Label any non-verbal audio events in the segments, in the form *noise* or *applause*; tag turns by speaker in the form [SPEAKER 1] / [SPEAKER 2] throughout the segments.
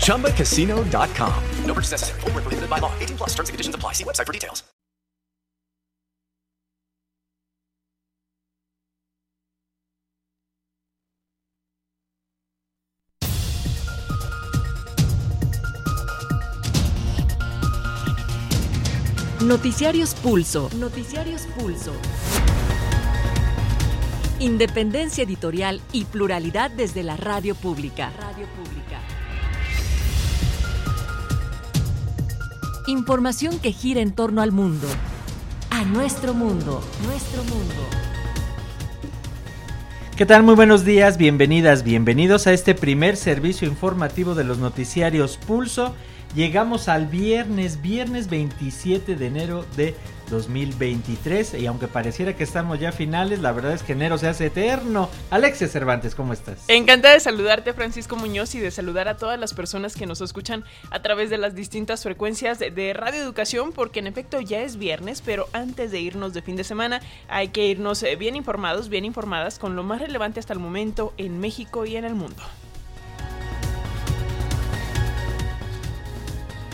[SPEAKER 1] ChumbaCasino.com. No purchase necessary. Full prohibited by law. 18 plus terms and conditions apply. See website for details.
[SPEAKER 2] Noticiarios Pulso. Noticiarios Pulso. Independencia editorial y pluralidad desde la radio pública. Radio pública. Información que gira en torno al mundo. A nuestro mundo. Nuestro mundo.
[SPEAKER 3] ¿Qué tal? Muy buenos días, bienvenidas, bienvenidos a este primer servicio informativo de los noticiarios Pulso Llegamos al viernes, viernes 27 de enero de 2023 y aunque pareciera que estamos ya finales, la verdad es que enero se hace eterno. Alexia Cervantes, ¿cómo estás?
[SPEAKER 4] Encantada de saludarte Francisco Muñoz y de saludar a todas las personas que nos escuchan a través de las distintas frecuencias de Radio Educación porque en efecto ya es viernes, pero antes de irnos de fin de semana hay que irnos eh, bien informados, bien informadas con lo más relevante hasta el momento en México y en el mundo.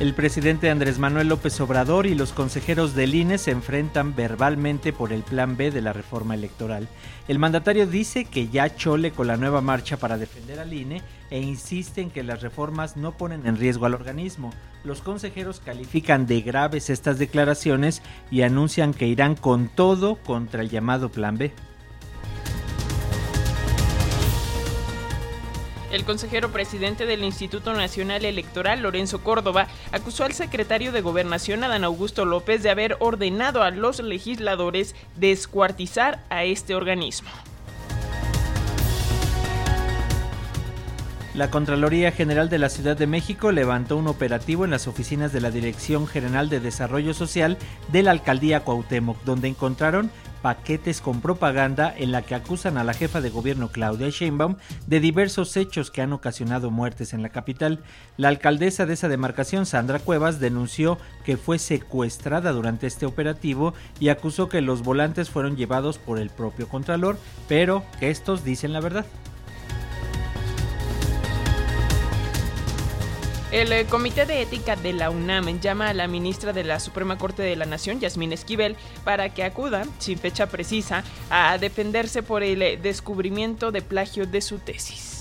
[SPEAKER 3] El presidente Andrés Manuel López Obrador y los consejeros del INE se enfrentan verbalmente por el plan B de la reforma electoral. El mandatario dice que ya chole con la nueva marcha para defender al INE e insiste en que las reformas no ponen en riesgo al organismo. Los consejeros califican de graves estas declaraciones y anuncian que irán con todo contra el llamado plan B.
[SPEAKER 4] El consejero presidente del Instituto Nacional Electoral, Lorenzo Córdoba, acusó al secretario de Gobernación, Adán Augusto López, de haber ordenado a los legisladores descuartizar a este organismo.
[SPEAKER 3] La Contraloría General de la Ciudad de México levantó un operativo en las oficinas de la Dirección General de Desarrollo Social de la Alcaldía Cuauhtémoc, donde encontraron paquetes con propaganda en la que acusan a la jefa de gobierno Claudia Sheinbaum de diversos hechos que han ocasionado muertes en la capital. La alcaldesa de esa demarcación, Sandra Cuevas, denunció que fue secuestrada durante este operativo y acusó que los volantes fueron llevados por el propio Contralor, pero que estos dicen la verdad.
[SPEAKER 4] El eh, Comité de Ética de la UNAM llama a la ministra de la Suprema Corte de la Nación, Yasmín Esquivel, para que acuda, sin fecha precisa, a defenderse por el eh, descubrimiento de plagio de su tesis.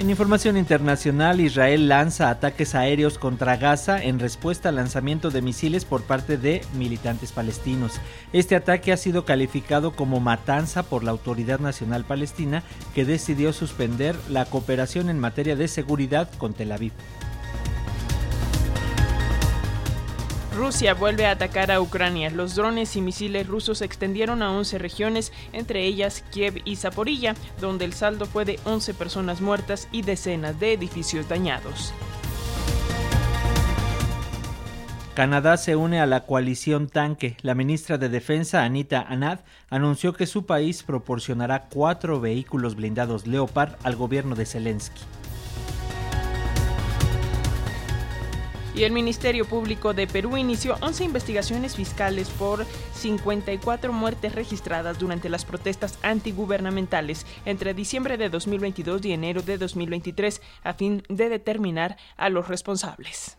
[SPEAKER 3] En información internacional, Israel lanza ataques aéreos contra Gaza en respuesta al lanzamiento de misiles por parte de militantes palestinos. Este ataque ha sido calificado como matanza por la Autoridad Nacional Palestina, que decidió suspender la cooperación en materia de seguridad con Tel Aviv.
[SPEAKER 4] Rusia vuelve a atacar a Ucrania. Los drones y misiles rusos se extendieron a 11 regiones, entre ellas Kiev y Zaporilla, donde el saldo fue de 11 personas muertas y decenas de edificios dañados.
[SPEAKER 3] Canadá se une a la coalición tanque. La ministra de Defensa, Anita Anad, anunció que su país proporcionará cuatro vehículos blindados Leopard al gobierno de Zelensky.
[SPEAKER 4] Y el Ministerio Público de Perú inició 11 investigaciones fiscales por 54 muertes registradas durante las protestas antigubernamentales entre diciembre de 2022 y enero de 2023 a fin de determinar a los responsables.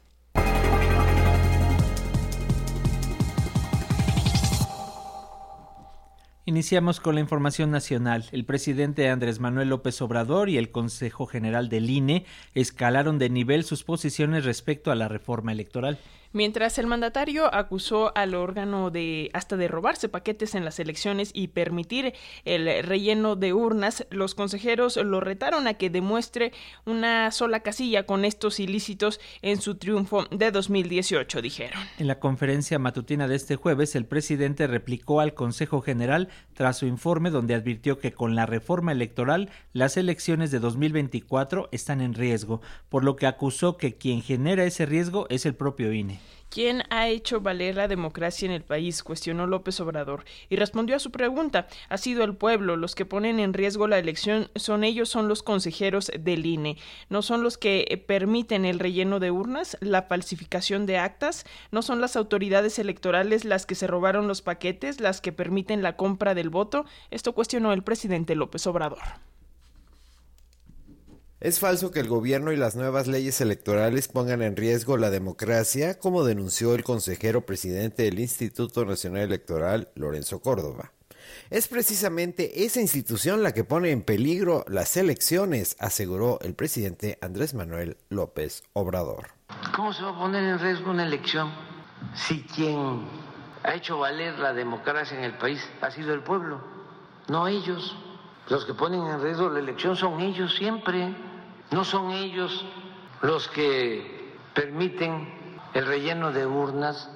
[SPEAKER 3] Iniciamos con la información nacional. El presidente Andrés Manuel López Obrador y el Consejo General del INE escalaron de nivel sus posiciones respecto a la reforma electoral.
[SPEAKER 4] Mientras el mandatario acusó al órgano de hasta de robarse paquetes en las elecciones y permitir el relleno de urnas, los consejeros lo retaron a que demuestre una sola casilla con estos ilícitos en su triunfo de 2018, dijeron.
[SPEAKER 3] En la conferencia matutina de este jueves, el presidente replicó al Consejo General tras su informe donde advirtió que con la reforma electoral las elecciones de 2024 están en riesgo, por lo que acusó que quien genera ese riesgo es el propio INE.
[SPEAKER 4] ¿Quién ha hecho valer la democracia en el país? cuestionó López Obrador y respondió a su pregunta. Ha sido el pueblo. Los que ponen en riesgo la elección son ellos, son los consejeros del INE. No son los que eh, permiten el relleno de urnas, la falsificación de actas. No son las autoridades electorales las que se robaron los paquetes, las que permiten la compra del voto. Esto cuestionó el presidente López Obrador.
[SPEAKER 5] Es falso que el gobierno y las nuevas leyes electorales pongan en riesgo la democracia, como denunció el consejero presidente del Instituto Nacional Electoral, Lorenzo Córdoba. Es precisamente esa institución la que pone en peligro las elecciones, aseguró el presidente Andrés Manuel López Obrador.
[SPEAKER 6] ¿Cómo se va a poner en riesgo una elección si quien ha hecho valer la democracia en el país ha sido el pueblo, no ellos? Los que ponen en riesgo la elección son ellos siempre. No son ellos los que permiten el relleno de urnas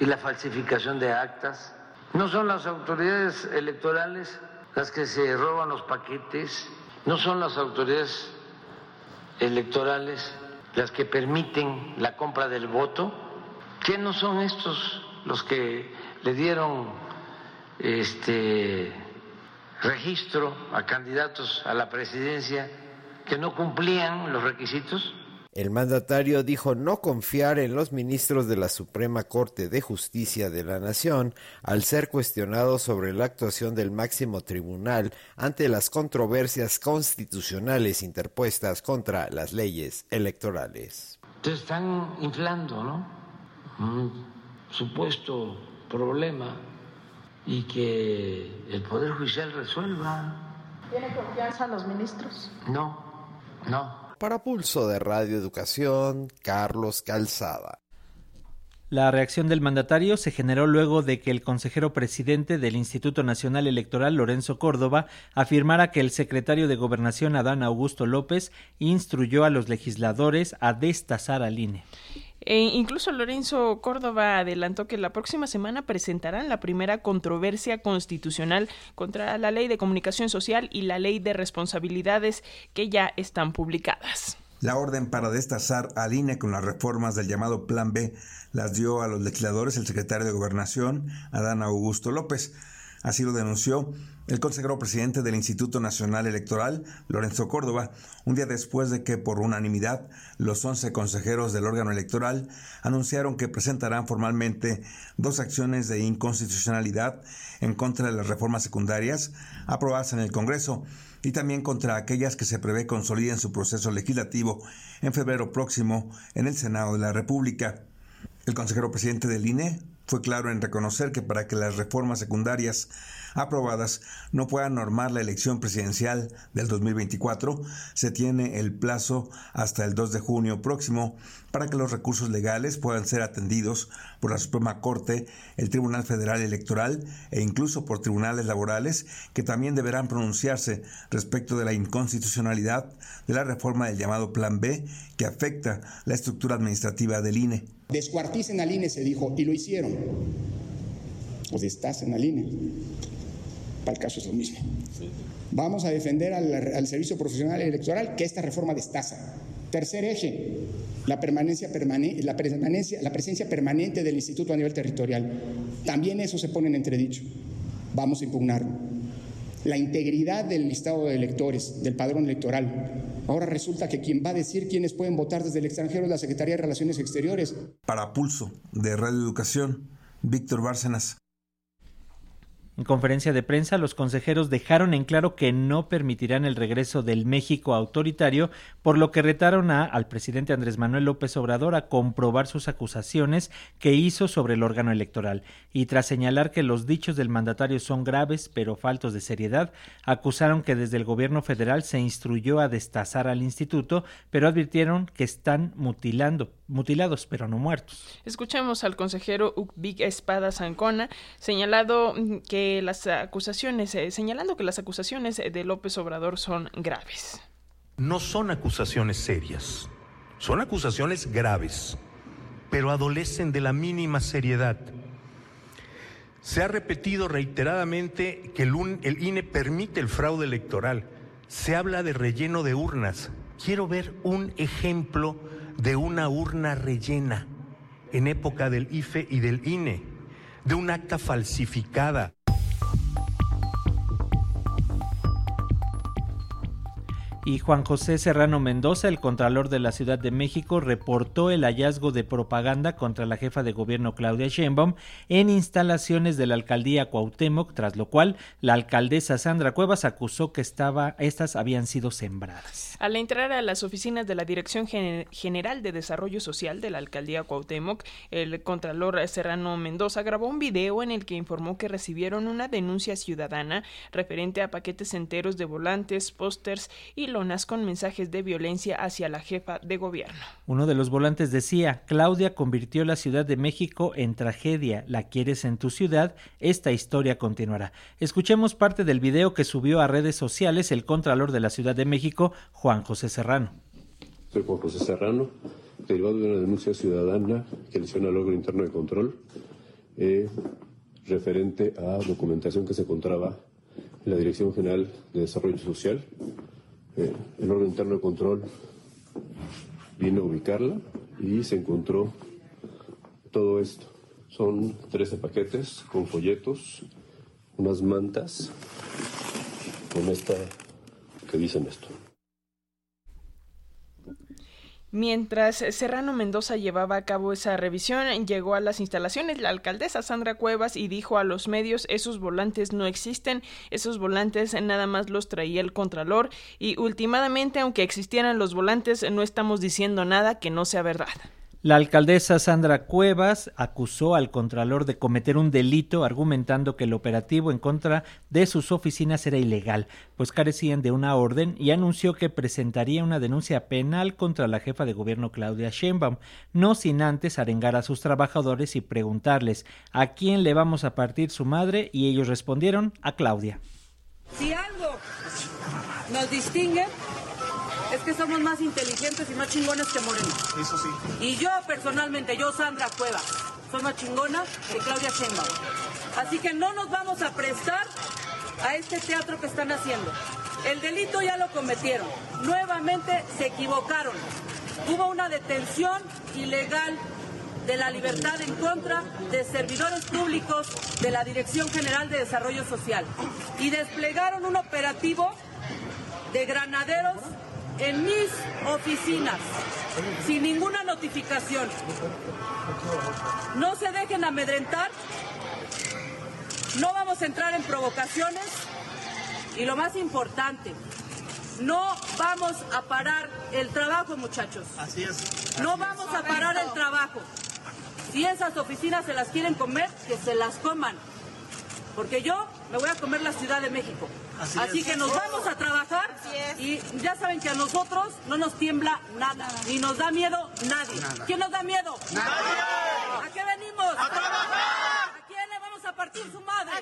[SPEAKER 6] y la falsificación de actas. No son las autoridades electorales las que se roban los paquetes. No son las autoridades electorales las que permiten la compra del voto. ¿Qué no son estos los que le dieron este registro a candidatos a la presidencia que no cumplían los requisitos.
[SPEAKER 5] El mandatario dijo no confiar en los ministros de la Suprema Corte de Justicia de la Nación al ser cuestionados sobre la actuación del máximo tribunal ante las controversias constitucionales interpuestas contra las leyes electorales.
[SPEAKER 6] Entonces están inflando, ¿no? Un supuesto problema y que el Poder Judicial resuelva.
[SPEAKER 7] ¿Tiene confianza los ministros?
[SPEAKER 6] No, no.
[SPEAKER 5] Para Pulso de Radio Educación, Carlos Calzada.
[SPEAKER 3] La reacción del mandatario se generó luego de que el consejero presidente del Instituto Nacional Electoral, Lorenzo Córdoba, afirmara que el secretario de Gobernación, Adán Augusto López, instruyó a los legisladores a destazar al INE.
[SPEAKER 4] E incluso Lorenzo Córdoba adelantó que la próxima semana presentarán la primera controversia constitucional contra la ley de comunicación social y la ley de responsabilidades que ya están publicadas.
[SPEAKER 8] La orden para destazar al INE con las reformas del llamado Plan B las dio a los legisladores el secretario de Gobernación, Adán Augusto López. Así lo denunció el consejero presidente del Instituto Nacional Electoral, Lorenzo Córdoba, un día después de que por unanimidad los 11 consejeros del órgano electoral anunciaron que presentarán formalmente dos acciones de inconstitucionalidad en contra de las reformas secundarias aprobadas en el Congreso y también contra aquellas que se prevé consoliden su proceso legislativo en febrero próximo en el Senado de la República. El consejero presidente del INE, fue claro en reconocer que para que las reformas secundarias aprobadas no puedan normar la elección presidencial del 2024, se tiene el plazo hasta el 2 de junio próximo para que los recursos legales puedan ser atendidos por la Suprema Corte, el Tribunal Federal Electoral e incluso por tribunales laborales que también deberán pronunciarse respecto de la inconstitucionalidad de la reforma del llamado Plan B que afecta la estructura administrativa del INE.
[SPEAKER 9] Descuarticen al INE, se dijo, y lo hicieron. Pues estás en la INE. Para el caso es lo mismo. Vamos a defender al, Servicio Profesional Electoral que esta reforma destaza. Tercer eje, la permanencia, la, permanencia, la presencia permanente del instituto a nivel territorial. También eso se pone en entredicho. Vamos a impugnarlo. La integridad del listado de electores, del padrón electoral. Ahora resulta que quien va a decir quiénes pueden votar desde el extranjero es la Secretaría de Relaciones Exteriores.
[SPEAKER 8] Para Pulso de Radio Educación, Víctor Bárcenas.
[SPEAKER 3] En conferencia de prensa, los consejeros dejaron en claro que no permitirán el regreso del México autoritario, por lo que retaron al presidente Andrés Manuel López Obrador a comprobar sus acusaciones que hizo sobre el órgano electoral. Y tras señalar que los dichos del mandatario son graves pero faltos de seriedad, acusaron que desde el gobierno federal se instruyó a destazar al instituto, pero advirtieron que están mutilando, mutilados pero no muertos.
[SPEAKER 4] Escuchemos al consejero Big Espada Zancona, señalado que las acusaciones, eh, señalando que las acusaciones de López Obrador son graves.
[SPEAKER 10] No son acusaciones serias, son acusaciones graves, pero adolecen de la mínima seriedad. Se ha repetido reiteradamente que el, el INE permite el fraude electoral. Se habla de relleno de urnas. Quiero ver un ejemplo de una urna rellena en época del IFE y del INE, de un acta falsificada.
[SPEAKER 3] Y Juan José Serrano Mendoza, el contralor de la Ciudad de México, reportó el hallazgo de propaganda contra la jefa de gobierno Claudia Sheinbaum en instalaciones de la alcaldía Cuauhtémoc, tras lo cual la alcaldesa Sandra Cuevas acusó que estaba, estas habían sido sembradas.
[SPEAKER 4] Al entrar a las oficinas de la Dirección General de Desarrollo Social de la alcaldía Cuauhtémoc, el contralor Serrano Mendoza grabó un video en el que informó que recibieron una denuncia ciudadana referente a paquetes enteros de volantes, pósters y con mensajes de violencia hacia la jefa de gobierno.
[SPEAKER 3] Uno de los volantes decía, Claudia convirtió la Ciudad de México en tragedia, ¿la quieres en tu ciudad? Esta historia continuará. Escuchemos parte del video que subió a redes sociales el Contralor de la Ciudad de México, Juan José Serrano.
[SPEAKER 11] Soy Juan José Serrano, derivado de una denuncia ciudadana que lesiona el órgano interno de control, eh, referente a documentación que se encontraba en la Dirección General de Desarrollo Social el órgano interno de control vino a ubicarla y se encontró todo esto. Son 13 paquetes con folletos, unas mantas con esta que dicen esto.
[SPEAKER 4] Mientras Serrano Mendoza llevaba a cabo esa revisión, llegó a las instalaciones la alcaldesa Sandra Cuevas y dijo a los medios esos volantes no existen, esos volantes nada más los traía el Contralor y últimamente aunque existieran los volantes no estamos diciendo nada que no sea verdad.
[SPEAKER 3] La alcaldesa Sandra Cuevas acusó al contralor de cometer un delito argumentando que el operativo en contra de sus oficinas era ilegal, pues carecían de una orden y anunció que presentaría una denuncia penal contra la jefa de gobierno Claudia Sheinbaum, no sin antes arengar a sus trabajadores y preguntarles a quién le vamos a partir su madre y ellos respondieron a Claudia.
[SPEAKER 12] Si algo nos distingue es que somos más inteligentes y más chingones que Moreno.
[SPEAKER 13] Eso sí.
[SPEAKER 12] Y yo personalmente, yo Sandra Cueva, soy más chingona que Claudia Sheinbaum. Así que no nos vamos a prestar a este teatro que están haciendo. El delito ya lo cometieron. Nuevamente se equivocaron. Hubo una detención ilegal de la libertad en contra de servidores públicos de la Dirección General de Desarrollo Social y desplegaron un operativo de granaderos en mis oficinas, sin ninguna notificación. No se dejen amedrentar, no vamos a entrar en provocaciones y lo más importante, no vamos a parar el trabajo, muchachos.
[SPEAKER 13] Así es.
[SPEAKER 12] no vamos a parar el trabajo. Si esas oficinas se las quieren comer, que se las coman. Porque yo me voy a comer la Ciudad de México. Así, que nos vamos a trabajar y ya saben que a nosotros no nos tiembla nada, ni nos da miedo nadie. ¿Quién nos da miedo?
[SPEAKER 13] Nadie.
[SPEAKER 12] ¿A qué venimos?
[SPEAKER 13] A trabajar.
[SPEAKER 12] ¿A quién le vamos a partir su madre?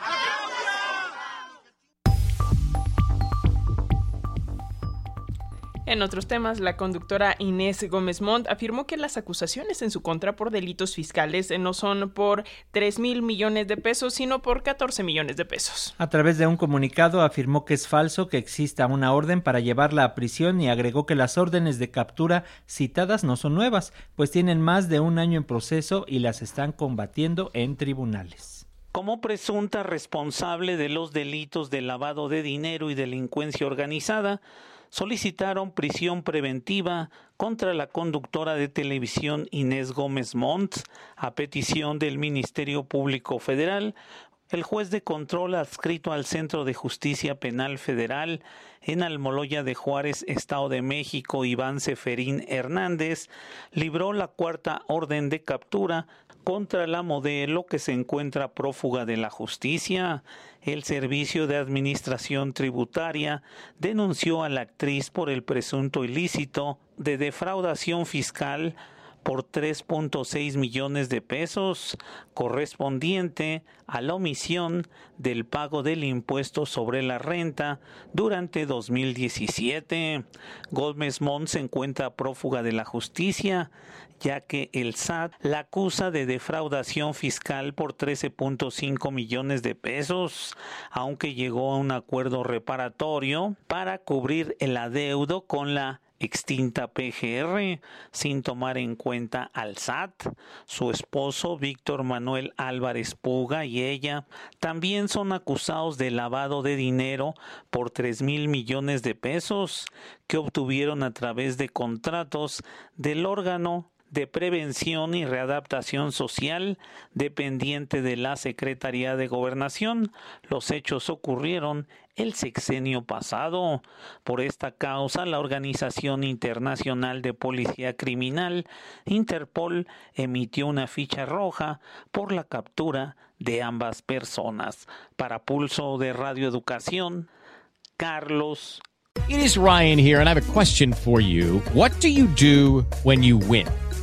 [SPEAKER 4] En otros temas, la conductora Inés Gómez Montt afirmó que las acusaciones en su contra por delitos fiscales no son por 3 mil millones de pesos, sino por 14 millones de pesos.
[SPEAKER 3] A través de un comunicado afirmó que es falso que exista una orden para llevarla a prisión y agregó que las órdenes de captura citadas no son nuevas, pues tienen más de un año en proceso y las están combatiendo en tribunales
[SPEAKER 14] como presunta responsable de los delitos de lavado de dinero y delincuencia organizada, solicitaron prisión preventiva contra la conductora de televisión Inés Gómez Montt a petición del Ministerio Público Federal el juez de control adscrito al Centro de Justicia Penal Federal en Almoloya de Juárez, Estado de México, Iván Seferín Hernández, libró la cuarta orden de captura contra la modelo que se encuentra prófuga de la justicia. El Servicio de Administración Tributaria denunció a la actriz por el presunto ilícito de defraudación fiscal por 3.6 millones de pesos correspondiente a la omisión del pago del impuesto sobre la renta durante 2017. Gómez Mont se encuentra prófuga de la justicia ya que el SAT la acusa de defraudación fiscal por 13.5 millones de pesos, aunque llegó a un acuerdo reparatorio para cubrir el adeudo con la extinta PGR sin tomar en cuenta al SAT. Su esposo Víctor Manuel Álvarez Puga y ella también son acusados de lavado de dinero por 3 mil millones de pesos que obtuvieron a través de contratos del órgano de Prevención y Readaptación Social, dependiente de la Secretaría de Gobernación. Los hechos ocurrieron el sexenio pasado. Por esta causa, la Organización Internacional de Policía Criminal, Interpol, emitió una ficha roja por la captura de ambas personas. Para Pulso de Radio Educación, Carlos.
[SPEAKER 15] It is Ryan here and I have a question for you. What do you do when you win?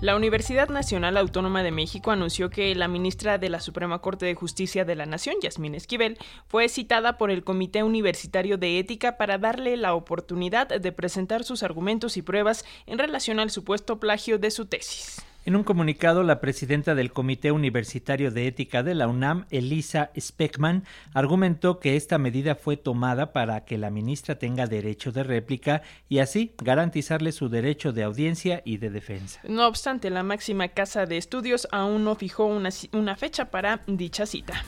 [SPEAKER 4] La Universidad Nacional Autónoma de México anunció que la ministra de la Suprema Corte de Justicia de la Nación, Yasmín Esquivel, fue citada por el Comité Universitario de Ética para darle la oportunidad de presentar sus argumentos y pruebas en relación al supuesto plagio de su tesis.
[SPEAKER 3] En un comunicado, la presidenta del Comité Universitario de Ética de la UNAM, Elisa Speckman, argumentó que esta medida fue tomada para que la ministra tenga derecho de réplica y así garantizarle su derecho de audiencia y de defensa.
[SPEAKER 4] No obstante, la máxima casa de estudios aún no fijó una, una fecha para dicha cita.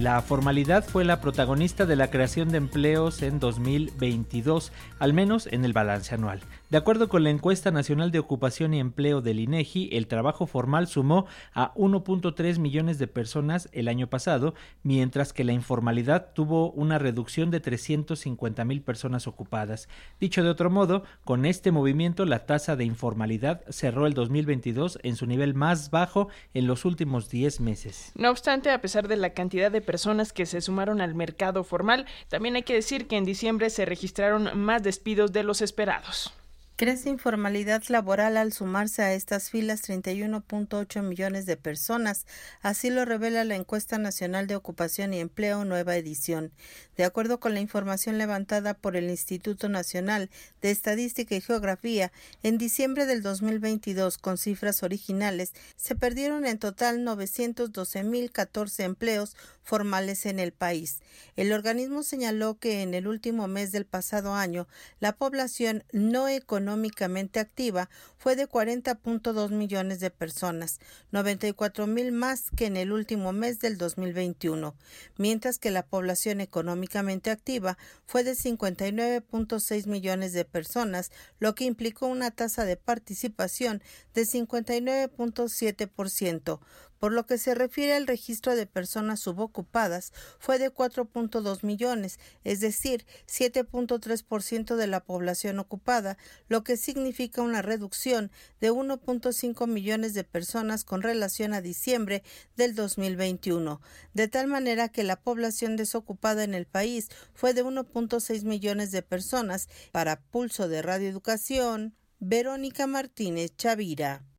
[SPEAKER 3] La formalidad fue la protagonista de la creación de empleos en 2022, al menos en el balance anual. De acuerdo con la encuesta nacional de ocupación y empleo del INEGI, el trabajo formal sumó a 1.3 millones de personas el año pasado, mientras que la informalidad tuvo una reducción de 350 mil personas ocupadas. Dicho de otro modo, con este movimiento la tasa de informalidad cerró el 2022 en su nivel más bajo en los últimos 10 meses.
[SPEAKER 4] No obstante, a pesar de la cantidad de personas que se sumaron al mercado formal, también hay que decir que en diciembre se registraron más despidos de los esperados.
[SPEAKER 16] Crece informalidad laboral al sumarse a estas filas 31.8 millones de personas, así lo revela la encuesta nacional de ocupación y empleo nueva edición. De acuerdo con la información levantada por el Instituto Nacional de Estadística y Geografía, en diciembre del 2022, con cifras originales, se perdieron en total 912.014 empleos formales en el país. El organismo señaló que en el último mes del pasado año, la población no económica económicamente activa fue de 40.2 millones de personas, 94 mil más que en el último mes del 2021, mientras que la población económicamente activa fue de 59.6 millones de personas, lo que implicó una tasa de participación de 59.7%, por lo que se refiere al registro de personas subocupadas, fue de 4.2 millones, es decir, 7.3% de la población ocupada, lo que significa una reducción de 1.5 millones de personas con relación a diciembre del 2021, de tal manera que la población desocupada en el país fue de 1.6 millones de personas. Para Pulso de Radio Educación, Verónica Martínez Chavira.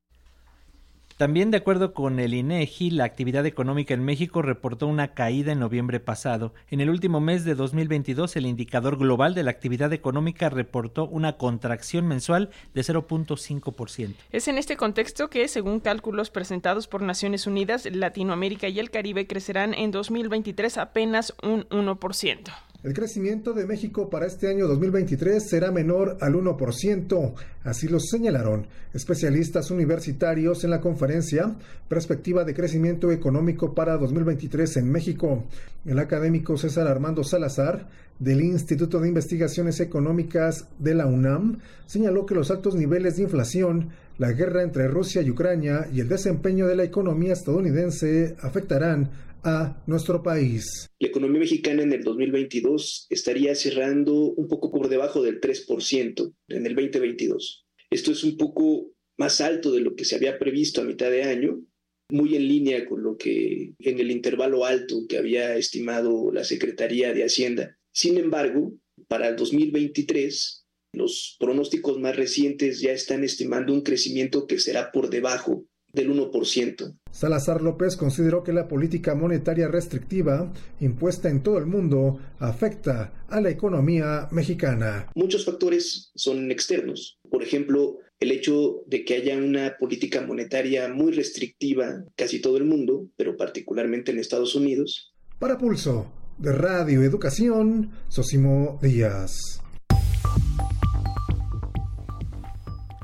[SPEAKER 3] También de acuerdo con el INEGI, la actividad económica en México reportó una caída en noviembre pasado. En el último mes de 2022, el indicador global de la actividad económica reportó una contracción mensual de 0.5%.
[SPEAKER 4] Es en este contexto que, según cálculos presentados por Naciones Unidas, Latinoamérica y el Caribe crecerán en 2023 apenas un 1%.
[SPEAKER 17] El crecimiento de México para este año 2023 será menor al 1%, así lo señalaron especialistas universitarios en la conferencia Perspectiva de Crecimiento Económico para 2023 en México. El académico César Armando Salazar del Instituto de Investigaciones Económicas de la UNAM señaló que los altos niveles de inflación, la guerra entre Rusia y Ucrania y el desempeño de la economía estadounidense afectarán a nuestro país.
[SPEAKER 18] La economía mexicana en el 2022 estaría cerrando un poco por debajo del 3% en el 2022. Esto es un poco más alto de lo que se había previsto a mitad de año, muy en línea con lo que en el intervalo alto que había estimado la Secretaría de Hacienda. Sin embargo, para el 2023, los pronósticos más recientes ya están estimando un crecimiento que será por debajo del 1%.
[SPEAKER 17] Salazar López consideró que la política monetaria restrictiva impuesta en todo el mundo afecta a la economía mexicana.
[SPEAKER 18] Muchos factores son externos. Por ejemplo, el hecho de que haya una política monetaria muy restrictiva casi todo el mundo, pero particularmente en Estados Unidos.
[SPEAKER 17] Para Pulso de Radio Educación, Sosimo Díaz.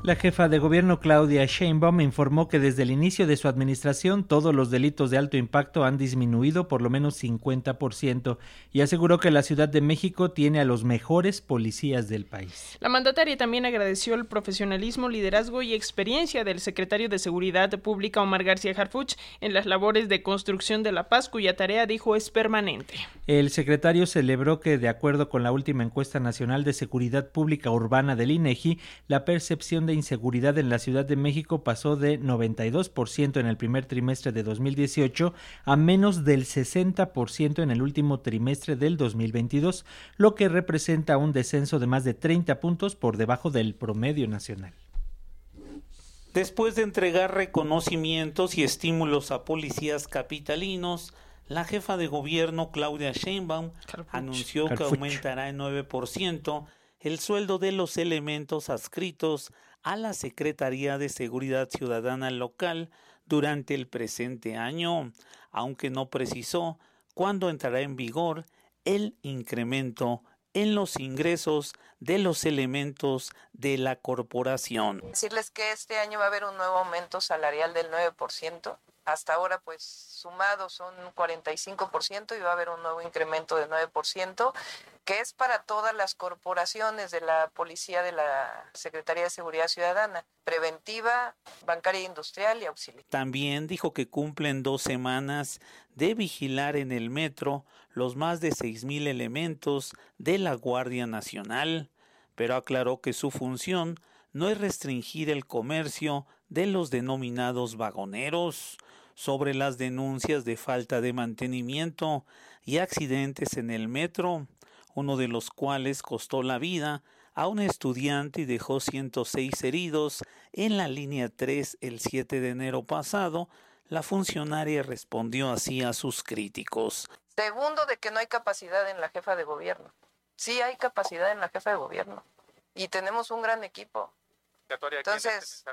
[SPEAKER 3] La jefa de gobierno Claudia Sheinbaum informó que desde el inicio de su administración todos los delitos de alto impacto han disminuido por lo menos 50% y aseguró que la Ciudad de México tiene a los mejores policías del país.
[SPEAKER 4] La mandataria también agradeció el profesionalismo, liderazgo y experiencia del secretario de Seguridad Pública Omar García Harfuch en las labores de construcción de la paz cuya tarea dijo es permanente.
[SPEAKER 3] El secretario celebró que de acuerdo con la última encuesta nacional de seguridad pública urbana del INEGI, la percepción de inseguridad en la Ciudad de México pasó de 92% en el primer trimestre de 2018 a menos del 60% en el último trimestre del 2022, lo que representa un descenso de más de 30 puntos por debajo del promedio nacional.
[SPEAKER 14] Después de entregar reconocimientos y estímulos a policías capitalinos, la jefa de gobierno Claudia Sheinbaum anunció que aumentará en 9% el sueldo de los elementos adscritos a la Secretaría de Seguridad Ciudadana local durante el presente año, aunque no precisó cuándo entrará en vigor el incremento en los ingresos de los elementos de la corporación.
[SPEAKER 19] Decirles que este año va a haber un nuevo aumento salarial del 9%. Hasta ahora, pues sumado son 45% y va a haber un nuevo incremento de 9%, que es para todas las corporaciones de la Policía de la Secretaría de Seguridad Ciudadana, preventiva, bancaria industrial y auxiliar.
[SPEAKER 14] También dijo que cumplen dos semanas de vigilar en el metro los más de 6.000 elementos de la Guardia Nacional, pero aclaró que su función no es restringir el comercio de los denominados vagoneros, sobre las denuncias de falta de mantenimiento y accidentes en el metro, uno de los cuales costó la vida a un estudiante y dejó 106 heridos en la línea 3 el 7 de enero pasado, la funcionaria respondió así a sus críticos.
[SPEAKER 19] Segundo, de que no hay capacidad en la jefa de gobierno. Sí hay capacidad en la jefa de gobierno. Y tenemos un gran equipo. Entonces,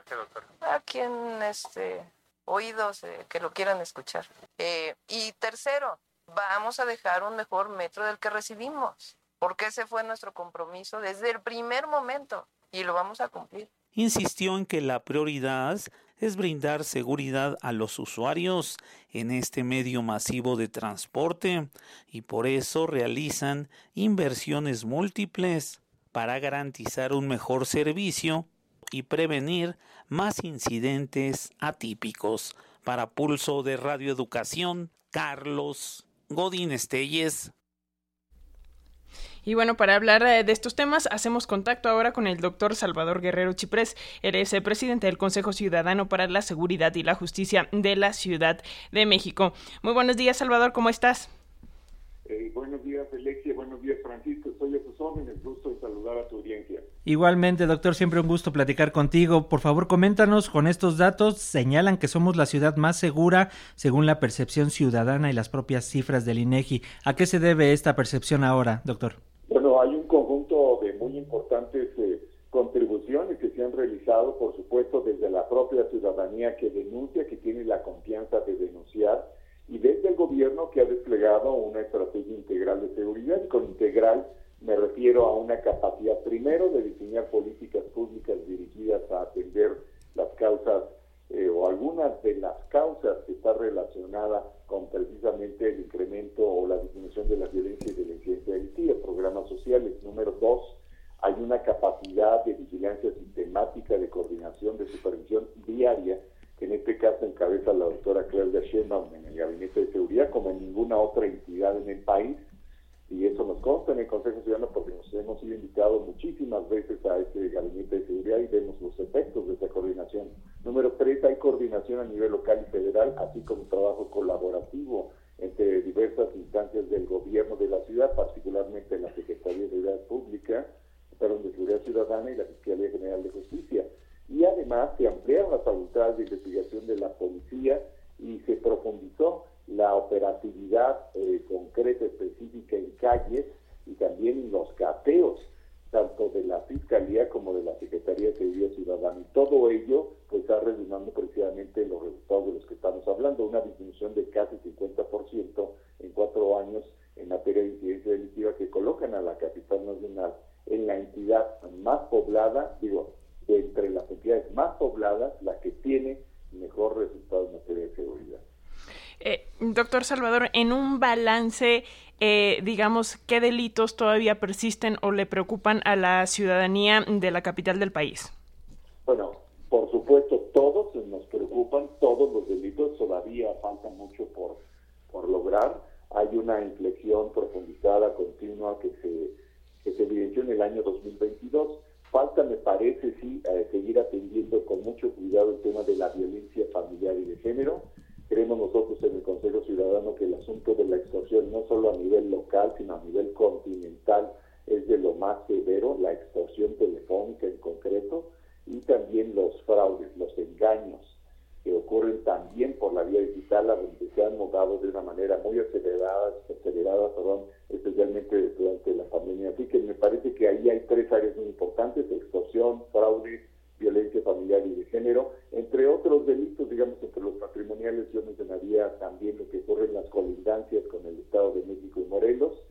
[SPEAKER 19] a quien este, oídos eh, que lo quieran escuchar. Eh, y tercero, vamos a dejar un mejor metro del que recibimos, porque ese fue nuestro compromiso desde el primer momento y lo vamos a cumplir.
[SPEAKER 14] Insistió en que la prioridad es brindar seguridad a los usuarios en este medio masivo de transporte y por eso realizan inversiones múltiples para garantizar un mejor servicio y prevenir más incidentes atípicos. Para Pulso de Radio Educación, Carlos Godín Estelles.
[SPEAKER 4] Y bueno, para hablar eh, de estos temas, hacemos contacto ahora con el doctor Salvador Guerrero Chiprés. Eres el presidente del Consejo Ciudadano para la Seguridad y la Justicia de la Ciudad de México. Muy buenos días, Salvador, ¿cómo estás?
[SPEAKER 20] Eh, buenos días, Alexia. Buenos días, Francisco. Estoy a tus órdenes. Gusto de saludar a tu audiencia.
[SPEAKER 3] Igualmente, doctor, siempre un gusto platicar contigo. Por favor, coméntanos con estos datos. Señalan que somos la ciudad más segura según la percepción ciudadana y las propias cifras del INEGI. ¿A qué se debe esta percepción ahora, doctor?
[SPEAKER 21] Bueno, hay un conjunto de muy importantes eh, contribuciones que se han realizado, por supuesto, desde la propia ciudadanía que denuncia, que tiene la confianza de denunciar, y desde el gobierno que ha desplegado una estrategia integral de seguridad. Y con integral me refiero a una capacidad primero de diseñar políticas públicas dirigidas a atender las causas eh, o algunas de las causas que está relacionada con precisamente el incremento o la disminución de la violencia y de la incidencia delictiva, programas sociales. Número dos, hay una capacidad de vigilancia sistemática, de coordinación, de supervisión diaria, que en este caso encabeza la doctora Claudia Sheinbaum en el Gabinete de Seguridad, como en ninguna otra entidad en el país, y eso nos consta en el Consejo Ciudadano porque nos hemos sido invitados muchísimas veces a este Gabinete de Seguridad y vemos los efectos de esa coordinación. Número tres, hay coordinación a nivel local y federal, así como trabajo colaborativo entre diversas instancias del gobierno de la ciudad, particularmente la Secretaría de Seguridad Pública, perdón, de Seguridad Ciudadana y la Fiscalía General de Justicia. Y además se ampliaron las facultades de investigación de la policía y se profundizó la operatividad eh, concreta, específica en calles y también los cateos, tanto de la Fiscalía como de la Secretaría de Seguridad Ciudadana. Y todo ello pues está redundando precisamente en los resultados de los que estamos hablando, una disminución de casi 50% en cuatro años en materia de incidencia delictiva que colocan a la capital nacional en la entidad más poblada, digo, entre las entidades más pobladas, la que tiene mejor resultado en materia de seguridad.
[SPEAKER 4] Eh, doctor Salvador, en un balance, eh, digamos, ¿qué delitos todavía persisten o le preocupan a la ciudadanía de la capital del país?
[SPEAKER 21] Bueno, por supuesto, todos nos preocupan, todos los delitos, todavía falta mucho por, por lograr. Hay una inflexión profundizada, continua, que se, que se evidenció en el año 2022. Falta, me parece, sí, eh, seguir atendiendo con mucho cuidado el tema de la violencia familiar y de género Creemos nosotros en el Consejo Ciudadano que el asunto de la extorsión, no solo a nivel local, sino a nivel continental, es de lo más severo, la extorsión telefónica en concreto, y también los fraudes, los engaños que ocurren también por la vía digital, a donde se han mudado de una manera muy acelerada, acelerada perdón, especialmente durante la pandemia. Así que me parece que ahí hay tres áreas muy importantes, extorsión, fraude violencia familiar y de género, entre otros delitos, digamos, entre los patrimoniales, yo mencionaría también lo que ocurre en las colindancias con el Estado de México y Morelos,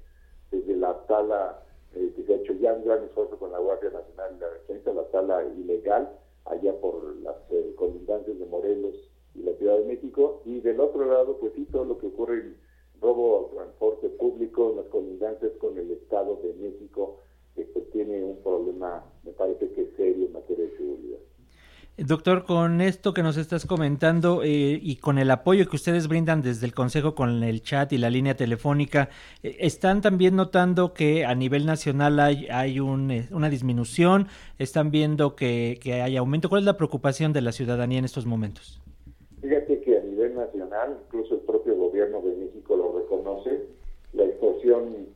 [SPEAKER 21] desde la tala eh, que se ha hecho ya un gran esfuerzo con la Guardia Nacional de la Defensa, la tala ilegal, allá por las eh, colindancias de Morelos y la Ciudad de México, y del otro lado, pues sí, todo lo que ocurre en robo al transporte público, las colindancias con el Estado de México, pues, tiene un problema, me parece que es serio en materia de seguridad.
[SPEAKER 3] Doctor, con esto que nos estás comentando eh, y con el apoyo que ustedes brindan desde el Consejo con el chat y la línea telefónica, eh, ¿están también notando que a nivel nacional hay, hay un, eh, una disminución? ¿Están viendo que, que hay aumento? ¿Cuál es la preocupación de la ciudadanía en estos momentos?
[SPEAKER 21] Fíjate que a nivel nacional, incluso el propio gobierno de México lo reconoce, la extorsión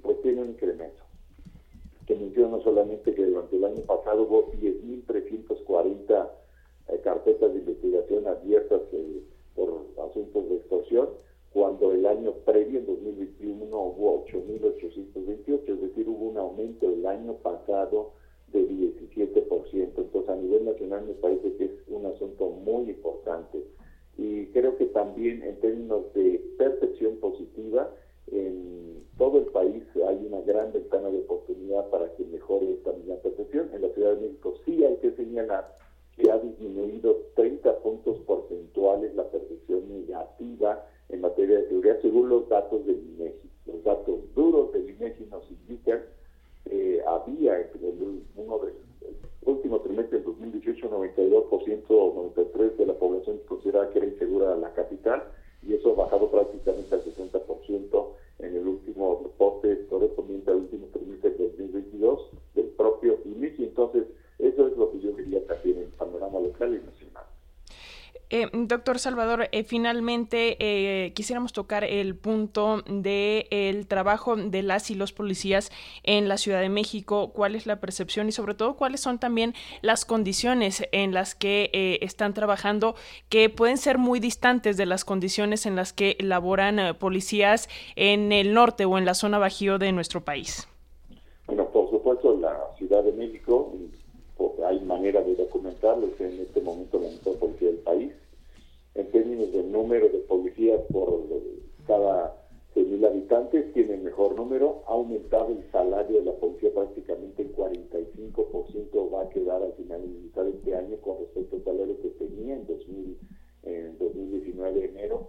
[SPEAKER 21] pues tiene un incremento que menciona solamente que durante el año pasado hubo 10.340 eh, carpetas de investigación abiertas eh, por asuntos de extorsión, cuando el año previo, en 2021, hubo 8.828, es decir, hubo un aumento el año pasado de 17%. Entonces, a nivel nacional me parece que es un asunto muy importante. Y creo que también en términos de percepción positiva, en todo el país hay una gran ventana de oportunidad para que mejore esta misma percepción. En la Ciudad de México sí hay que señalar que ha disminuido 30 puntos porcentuales la percepción negativa en materia de seguridad según los datos del INEGI. Los datos duros del INEGI nos indican que eh, había en el, uno del último trimestre del 2018 92% o 93% de la población consideraba que era insegura la capital y eso ha bajado prácticamente al 60% en el último reporte correspondiente al último trimestre de 2022 del propio INEGI. Entonces, eso es lo que yo diría también en el panorama local y nacional.
[SPEAKER 4] Eh, doctor Salvador, eh, finalmente eh, quisiéramos tocar el punto del el trabajo de las y los policías en la Ciudad de México. ¿Cuál es la percepción y sobre todo cuáles son también las condiciones en las que están trabajando que pueden ser muy distantes de las condiciones en las que laboran policías en el norte o en la zona bajío de nuestro país?
[SPEAKER 21] Bueno, por supuesto, la Ciudad de México hay manera de documentarlo, en términos de número de policías por cada 100.000 habitantes, tiene el mejor número, ha aumentado el salario de la policía prácticamente en 45%, va a quedar al final de este año con respecto al salario que tenía en, 2000, en 2019 de enero,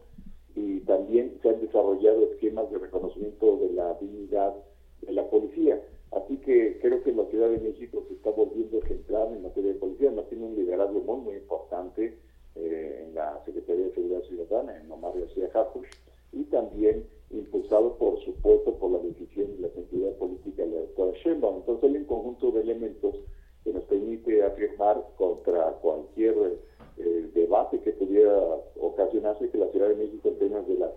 [SPEAKER 21] y también se han desarrollado esquemas de reconocimiento de la dignidad de la policía. Así que creo que la Ciudad de México se está volviendo ejemplar en materia de policía, no tiene un liderazgo muy, muy importante Secretaría de Seguridad Ciudadana, en Omar García Japush, y también impulsado, por supuesto, por la decisión de la entidad política de la doctora Sheinbaum. Entonces hay un conjunto de elementos que nos permite afirmar contra cualquier eh, debate que pudiera ocasionarse que la Ciudad de México en temas de las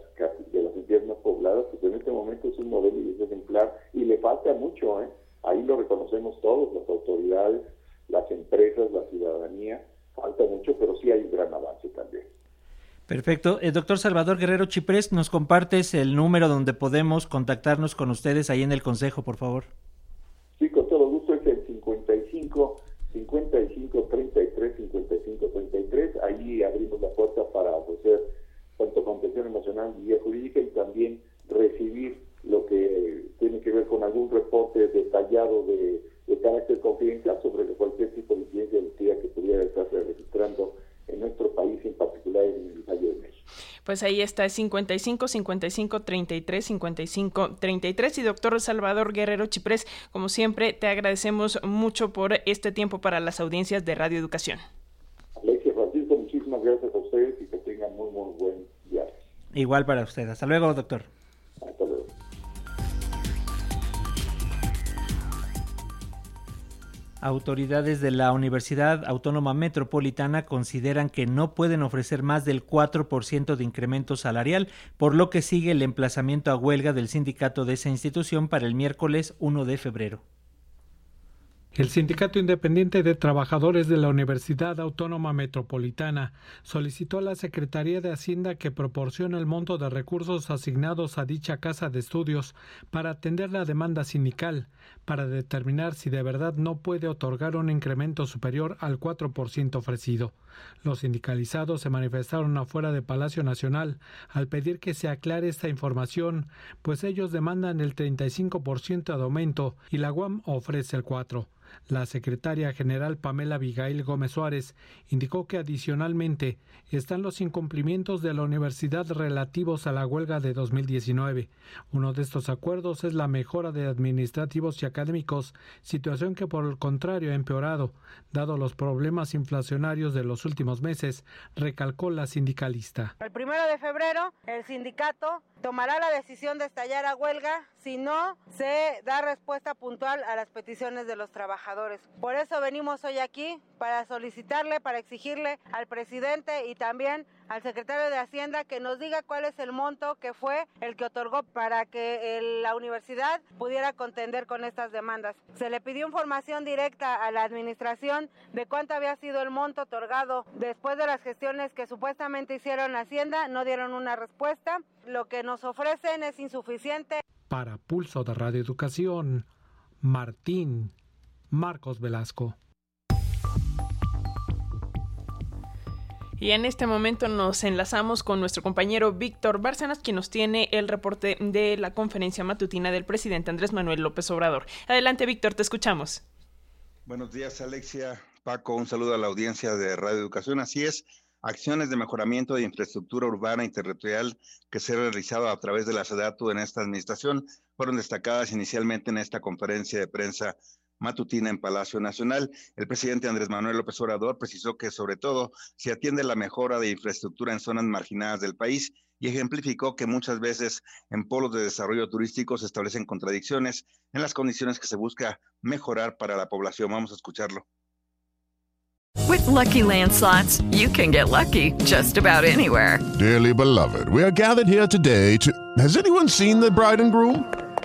[SPEAKER 21] de las entidades más pobladas, pues en este momento es un modelo y es ejemplar y le falta mucho, ¿eh? ahí lo reconocemos todos, las autoridades, las empresas, la ciudadanía, falta mucho, pero sí hay un gran avance también.
[SPEAKER 3] Perfecto. El doctor Salvador Guerrero Chiprés, ¿nos compartes el número donde podemos contactarnos con ustedes ahí en el Consejo, por favor?
[SPEAKER 4] Pues ahí está, 55 55 33 55 33. Y doctor Salvador Guerrero Chiprés, como siempre, te agradecemos mucho por este tiempo para las audiencias de Radio Educación.
[SPEAKER 21] Alexia Francisco, muchísimas gracias a ustedes y que tengan muy, muy buen día.
[SPEAKER 3] Igual para usted. Hasta luego, doctor. Autoridades de la Universidad Autónoma Metropolitana consideran que no pueden ofrecer más del 4% de incremento salarial, por lo que sigue el emplazamiento a huelga del sindicato de esa institución para el miércoles 1 de febrero.
[SPEAKER 22] El Sindicato Independiente de Trabajadores de la Universidad Autónoma Metropolitana solicitó a la Secretaría de Hacienda que proporcione el monto de recursos asignados a dicha casa de estudios para atender la demanda sindical, para determinar si de verdad no puede otorgar un incremento superior al 4% ofrecido. Los sindicalizados se manifestaron afuera de Palacio Nacional al pedir que se aclare esta información, pues ellos demandan el 35% de aumento y la UAM ofrece el 4%. La secretaria general Pamela Abigail Gómez Suárez indicó que adicionalmente están los incumplimientos de la universidad relativos a la huelga de 2019. Uno de estos acuerdos es la mejora de administrativos y académicos, situación que por el contrario ha empeorado, dado los problemas inflacionarios de los últimos meses, recalcó la sindicalista.
[SPEAKER 20] El primero de febrero, el sindicato tomará la decisión de estallar a huelga si no se da respuesta puntual a las peticiones de los trabajadores. Por eso venimos hoy aquí para solicitarle, para exigirle al presidente y también al secretario de Hacienda que nos diga cuál es el monto que fue el que otorgó para que la universidad pudiera contender con estas demandas. Se le pidió información directa a la administración de cuánto había sido el monto otorgado después de las gestiones que supuestamente hicieron Hacienda, no dieron una respuesta. Lo que nos ofrecen es insuficiente.
[SPEAKER 22] Para Pulso de Radio Educación, Martín Marcos Velasco.
[SPEAKER 4] Y en este momento nos enlazamos con nuestro compañero Víctor Bárcenas, quien nos tiene el reporte de la conferencia matutina del presidente Andrés Manuel López Obrador. Adelante, Víctor, te escuchamos.
[SPEAKER 8] Buenos días, Alexia. Paco, un saludo a la audiencia de Radio Educación. Así es, acciones de mejoramiento de infraestructura urbana y territorial que se han realizado a través de la SEDATU en esta administración fueron destacadas inicialmente en esta conferencia de prensa matutina en Palacio Nacional. El presidente Andrés Manuel López Obrador precisó que sobre todo se atiende la mejora de infraestructura en zonas marginadas del país y ejemplificó que muchas veces en polos de desarrollo turístico se establecen contradicciones en las condiciones que se busca mejorar para la población. Vamos a escucharlo.
[SPEAKER 23] Lucky Land slots, you can get lucky just about anywhere.
[SPEAKER 24] Dearly beloved, we are gathered here today to. Has anyone seen the bride and groom?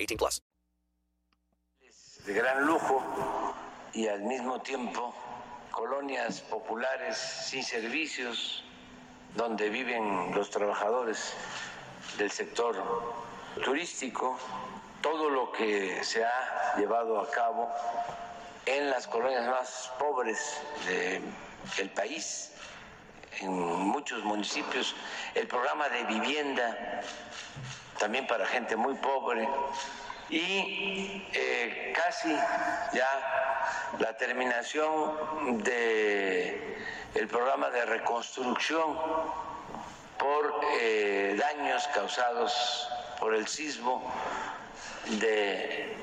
[SPEAKER 11] 18 plus.
[SPEAKER 6] De gran lujo y al mismo tiempo colonias populares sin servicios donde viven los trabajadores del sector turístico. Todo lo que se ha llevado a cabo en las colonias más pobres de, del país, en muchos municipios, el programa de vivienda también para gente muy pobre y eh, casi ya la terminación de programa de reconstrucción por eh, daños causados por el sismo de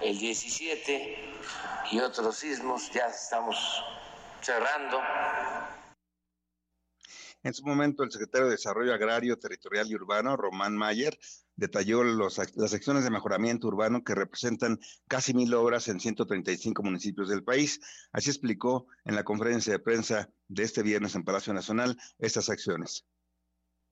[SPEAKER 6] el 17 y otros sismos, ya estamos cerrando.
[SPEAKER 8] En su momento, el secretario de Desarrollo Agrario, Territorial y Urbano, Román Mayer, detalló las acciones de mejoramiento urbano que representan casi mil obras en 135 municipios del país. Así explicó en la conferencia de prensa de este viernes en Palacio Nacional estas acciones.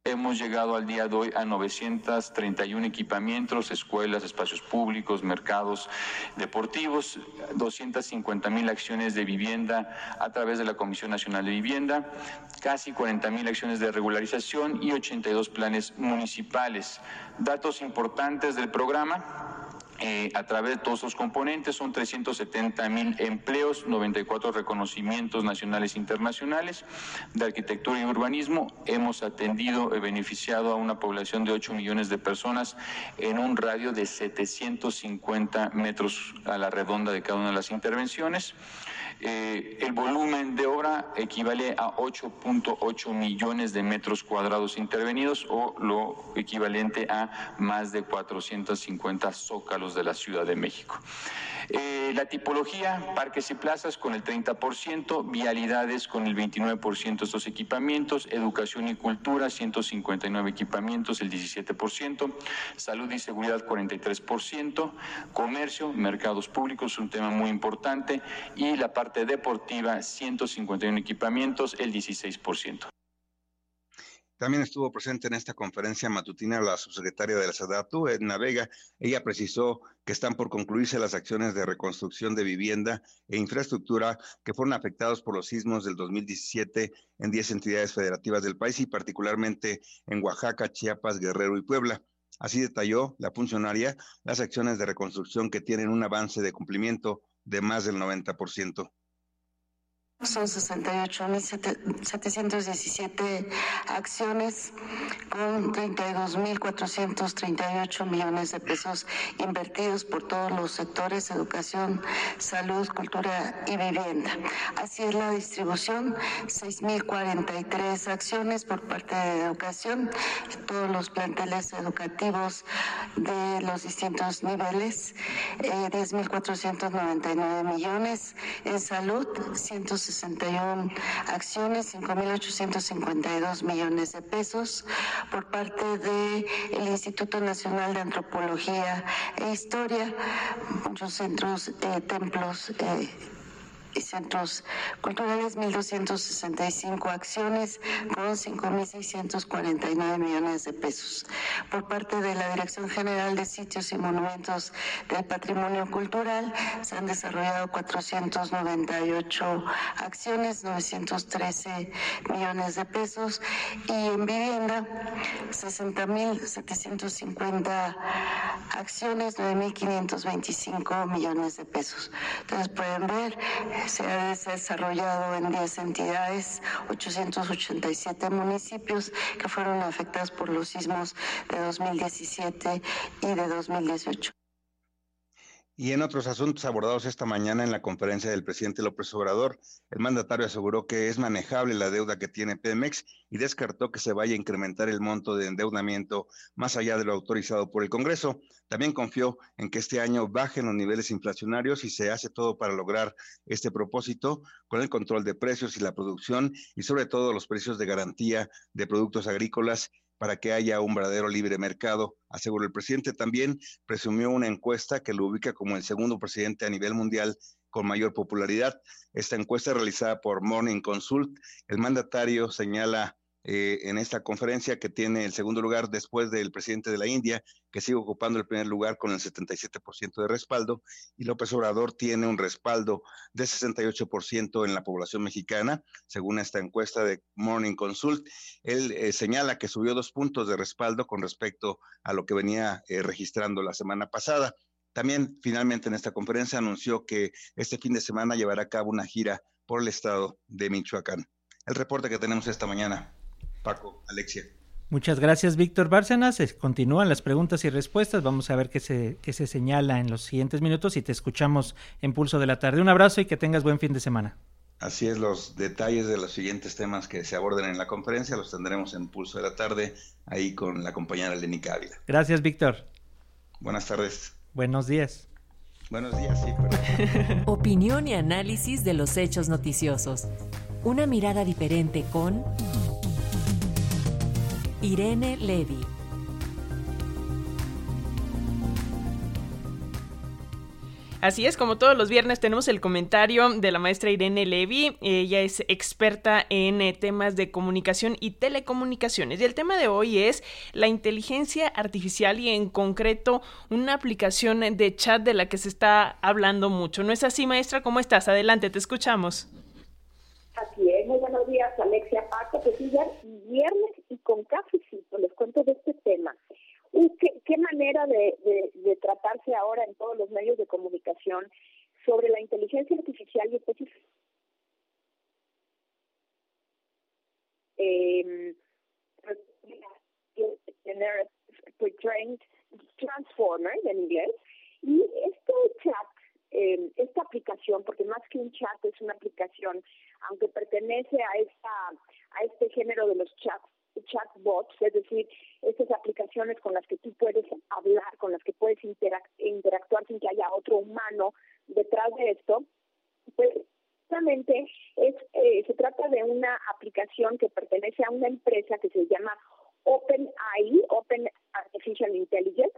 [SPEAKER 25] Hemos llegado al día de hoy a 931 equipamientos, escuelas, espacios públicos, mercados deportivos, 250 mil acciones de vivienda a través de la Comisión Nacional de Vivienda, casi 40 mil acciones de regularización y 82 planes municipales. Datos importantes del programa. Eh, a través de todos sus componentes son 370 mil empleos, 94 reconocimientos nacionales e internacionales de arquitectura y urbanismo. Hemos atendido y beneficiado a una población de 8 millones de personas en un radio de 750 metros a la redonda de cada una de las intervenciones. Eh, el volumen de obra equivale a 8.8 millones de metros cuadrados intervenidos o lo equivalente a más de 450 zócalos de la Ciudad de México. Eh, la tipología, parques y plazas con el 30%, vialidades con el 29% de estos equipamientos, educación y cultura 159 equipamientos, el 17%, salud y seguridad 43%, comercio, mercados públicos, un tema muy importante, y la parte deportiva 151 equipamientos, el 16%.
[SPEAKER 8] También estuvo presente en esta conferencia matutina la subsecretaria de la SEDATU, Edna Vega. Ella precisó que están por concluirse las acciones de reconstrucción de vivienda e infraestructura que fueron afectados por los sismos del 2017 en 10 entidades federativas del país y particularmente en Oaxaca, Chiapas, Guerrero y Puebla. Así detalló la funcionaria las acciones de reconstrucción que tienen un avance de cumplimiento de más del 90%.
[SPEAKER 26] Son 68.717 acciones con 32.438 millones de pesos invertidos por todos los sectores, educación, salud, cultura y vivienda. Así es la distribución, 6.043 acciones por parte de educación, todos los planteles educativos de los distintos niveles, eh, 10.499 millones, en salud, 160 61 acciones, 5.852 millones de pesos por parte del el Instituto Nacional de Antropología e Historia, muchos centros, eh, templos. Eh, centros culturales 1.265 acciones con 5.649 millones de pesos. Por parte de la Dirección General de Sitios y Monumentos del Patrimonio Cultural se han desarrollado 498 acciones, 913 millones de pesos y en vivienda 60.750 acciones, 9.525 millones de pesos. Entonces pueden ver se ha desarrollado en 10 entidades, 887 municipios que fueron afectados por los sismos de 2017 y de 2018.
[SPEAKER 8] Y en otros asuntos abordados esta mañana en la conferencia del presidente López Obrador, el mandatario aseguró que es manejable la deuda que tiene Pemex y descartó que se vaya a incrementar el monto de endeudamiento más allá de lo autorizado por el Congreso. También confió en que este año bajen los niveles inflacionarios y se hace todo para lograr este propósito con el control de precios y la producción y sobre todo los precios de garantía de productos agrícolas para que haya un verdadero libre mercado, aseguró el presidente. También presumió una encuesta que lo ubica como el segundo presidente a nivel mundial con mayor popularidad. Esta encuesta realizada por Morning Consult, el mandatario señala eh, en esta conferencia que tiene el segundo lugar después del presidente de la India, que sigue ocupando el primer lugar con el 77% de respaldo, y López Obrador tiene un respaldo de 68% en la población mexicana, según esta encuesta de Morning Consult. Él eh, señala que subió dos puntos de respaldo con respecto a lo que venía eh, registrando la semana pasada. También finalmente en esta conferencia anunció que este fin de semana llevará a cabo una gira por el estado de Michoacán. El reporte que tenemos esta mañana. Paco, Alexia.
[SPEAKER 3] Muchas gracias, Víctor Bárcenas. Continúan las preguntas y respuestas. Vamos a ver qué se, qué se señala en los siguientes minutos y te escuchamos en Pulso de la Tarde. Un abrazo y que tengas buen fin de semana.
[SPEAKER 8] Así es, los detalles de los siguientes temas que se aborden en la conferencia los tendremos en Pulso de la Tarde, ahí con la compañera Lenny Ávila.
[SPEAKER 3] Gracias, Víctor.
[SPEAKER 8] Buenas tardes.
[SPEAKER 3] Buenos días.
[SPEAKER 8] Buenos días, sí. *laughs*
[SPEAKER 27] Opinión y análisis de los hechos noticiosos. Una mirada diferente con... Irene Levy.
[SPEAKER 4] Así es, como todos los viernes tenemos el comentario de la maestra Irene Levy. Ella es experta en eh, temas de comunicación y telecomunicaciones. Y el tema de hoy es la inteligencia artificial y en concreto una aplicación de chat de la que se está hablando mucho. ¿No es así, maestra? ¿Cómo estás? Adelante, te escuchamos.
[SPEAKER 28] Así es, muy buenos días, Alexia Paco. Pues sí, ya viernes con cafecito les cuento de este tema. ¿Qué, qué manera de, tratarse ahora en todos los medios de comunicación sobre la inteligencia artificial y específicamente eh, tener trained transformer en inglés y este chat eh, esta aplicación, porque más que un chat es una aplicación, aunque pertenece a esta a este género de los chats chatbots, es decir, estas aplicaciones con las que tú puedes hablar, con las que puedes interactuar sin que haya otro humano detrás de esto, pues justamente es, eh, se trata de una aplicación que pertenece a una empresa que se llama OpenAI, Open Artificial Intelligence,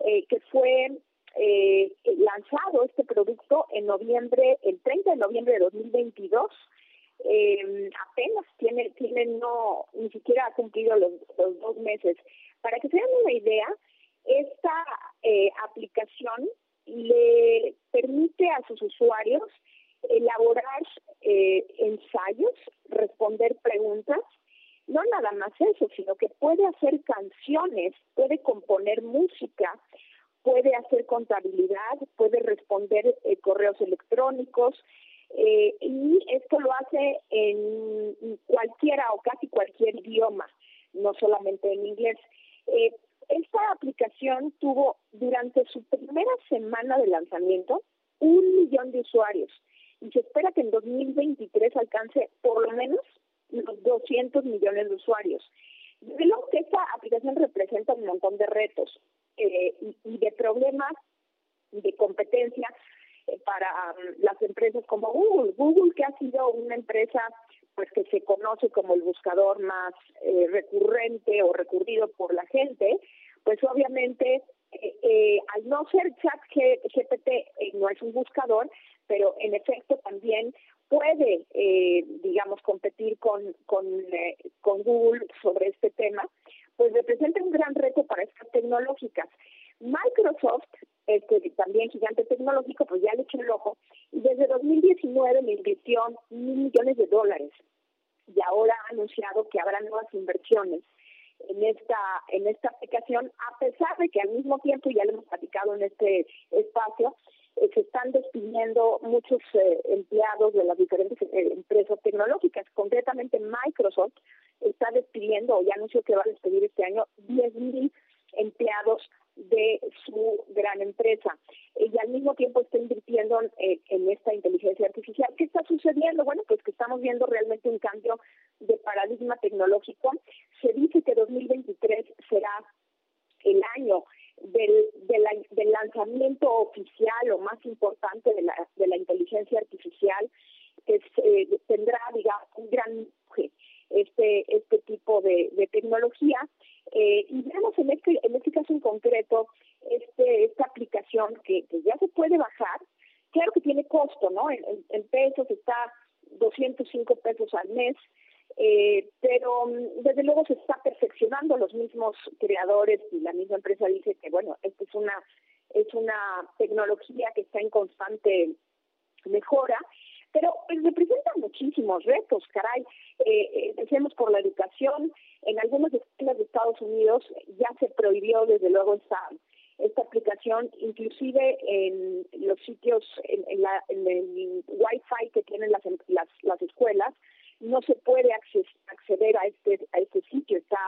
[SPEAKER 28] eh, que fue eh, lanzado este producto en noviembre, el 30 de noviembre de 2022. Eh, apenas tiene, tiene no, ni siquiera ha cumplido los, dos meses. Para que se den una idea, esta eh, aplicación le permite a sus usuarios elaborar eh, ensayos, responder preguntas, no nada más eso, sino que puede hacer canciones, puede componer música, puede hacer contabilidad, puede responder eh, correos electrónicos eh, y esto lo hace en cualquiera o casi cualquier idioma, no solamente en inglés. Eh, esta aplicación tuvo durante su primera semana de lanzamiento un millón de usuarios y se espera que en 2023 alcance por lo menos los 200 millones de usuarios. Lo que esta aplicación representa un montón de retos. Eh, y, de problemas de competencia para um, las empresas como Google. Google que ha sido una empresa pues que se conoce como el buscador más eh, recurrente o recurrido por la gente, pues obviamente al no ser chat GPT no es un buscador, pero en efecto también puede, eh, digamos, competir con, con, eh, con Google sobre este tema, pues representa un gran reto para estas tecnológicas. Microsoft, este, también gigante tecnológico, pues ya le echó el ojo y desde 2019 le invirtió mil millones de dólares. Y ahora ha anunciado que habrá nuevas inversiones en esta en esta aplicación a pesar de que al mismo tiempo ya lo hemos platicado en este espacio eh, se están despidiendo muchos eh, empleados de las diferentes eh, empresas tecnológicas. Concretamente Microsoft está despidiendo o ya anunció que va a despedir este año 10.000 empleados de su gran empresa. Y al mismo tiempo está invirtiendo eh, en esta inteligencia artificial. ¿Qué está sucediendo? Bueno, pues que estamos viendo realmente un cambio de paradigma tecnológico. Se dice que 2023 será el año del, del lanzamiento oficial o más importante de la, de la inteligencia artificial, que tendrá, digamos, un gran este, este tipo de, de tecnología eh, y vemos en este, en este caso en concreto este, esta aplicación que, ya se puede bajar. Claro que tiene costo, ¿no? En, pesos está 205 pesos al mes, eh, pero mm, desde luego se está perfeccionando los mismos creadores y la misma empresa dice que bueno, esto es una es una tecnología que está en constante mejora pero pues, representa muchísimos retos, caray. Eh, empecemos por la educación. En algunas escuelas de Estados Unidos ya se prohibió desde luego esta esta aplicación, inclusive en los sitios, en, la, en el Wi-Fi que tienen las, las, las escuelas, no se puede acceder a este a este sitio, está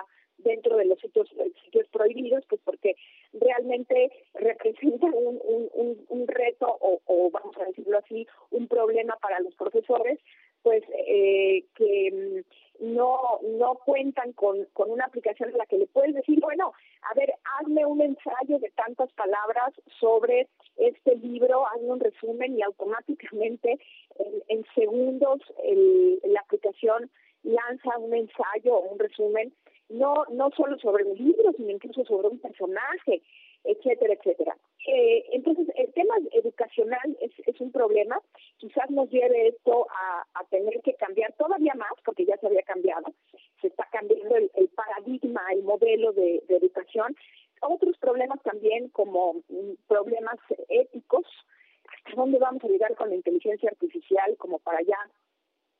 [SPEAKER 28] dentro de los sitios, sitios prohibidos, pues porque realmente representa un, un, un, reto o, vamos a decirlo así, un problema para los profesores, pues eh, que mm, no no cuentan con, con una aplicación en la que le puedes decir, bueno, a ver, hazme un ensayo de tantas palabras sobre este libro, hazme un resumen y automáticamente en, en segundos el, la aplicación lanza un ensayo o un resumen no, no solo sobre un libro, sino incluso sobre un personaje, etcétera, etcétera. Eh, entonces, el tema educacional es, es un problema. Quizás nos lleve esto a, a, tener que cambiar todavía más, porque ya se había cambiado. Se está cambiando el, paradigma, el modelo de, de, educación. Otros problemas también, como mm, problemas éticos. ¿Hasta dónde vamos a llegar con la inteligencia artificial como para ya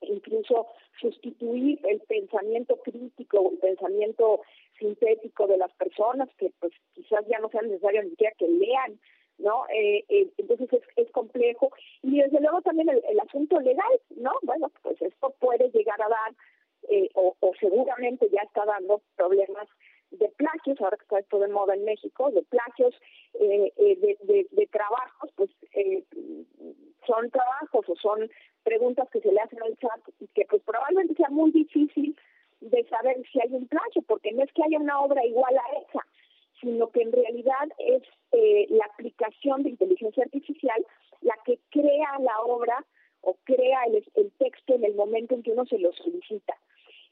[SPEAKER 28] incluso sustituir el pensamiento crítico o el pensamiento sintético de las personas, que pues quizás ya no sea necesario ni siquiera que lean, ¿no? Eh, eh, entonces es, complejo. Y desde luego también el, el, asunto legal, ¿no? Bueno, pues esto puede llegar a dar, eh, o, o seguramente ya está dando problemas de plagios, ahora que está esto de moda en México, de plagios, eh, eh, de, de, de, trabajos, pues son trabajos o son preguntas que se le hacen al chat y que pues probablemente sea muy difícil de saber si hay un plagio, porque no es que haya una obra igual a esa, sino que en realidad es eh, la aplicación de inteligencia artificial la que crea la obra o crea el, el texto en el momento en que uno se lo solicita.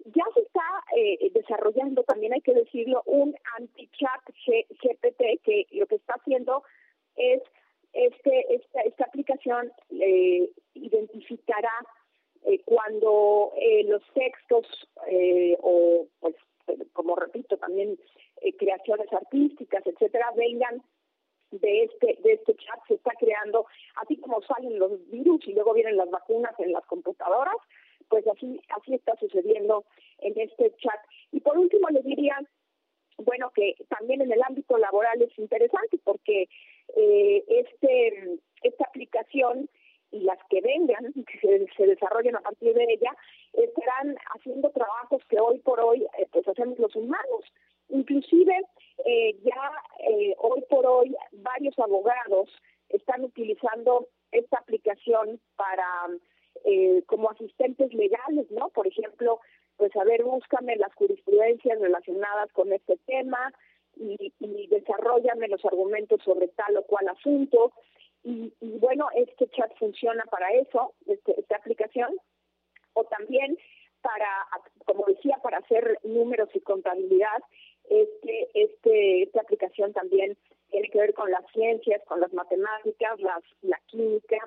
[SPEAKER 28] Ya se está eh, desarrollando, también hay que decirlo, un anti-chat GPT que lo que está haciendo es este, esta, esta aplicación eh, identificará eh, cuando eh, los textos eh, o, pues, como repito, también eh, creaciones artísticas, etcétera, vengan de este de este chat se está creando así como salen los virus y luego vienen las vacunas en las computadoras pues así así está sucediendo en este chat. Y por último les diría bueno que también en el ámbito laboral es interesante porque eh, este esta aplicación y las que vengan, *laughs* que se, se, desarrollen a partir de ella, estarán haciendo trabajos que hoy por hoy eh, pues hacemos los humanos. Inclusive eh, ya eh, hoy por hoy varios abogados están utilizando esta aplicación para eh, como asistentes legales, ¿no? Por ejemplo, pues a ver, búscame las jurisprudencias relacionadas con este tema y, y desarrollame los argumentos sobre tal o cual asunto. Y, y bueno, este chat funciona para eso, este, esta aplicación, o también para, como decía, para hacer números y contabilidad, este, este, esta aplicación también tiene que ver con las ciencias, con las matemáticas, las, la química,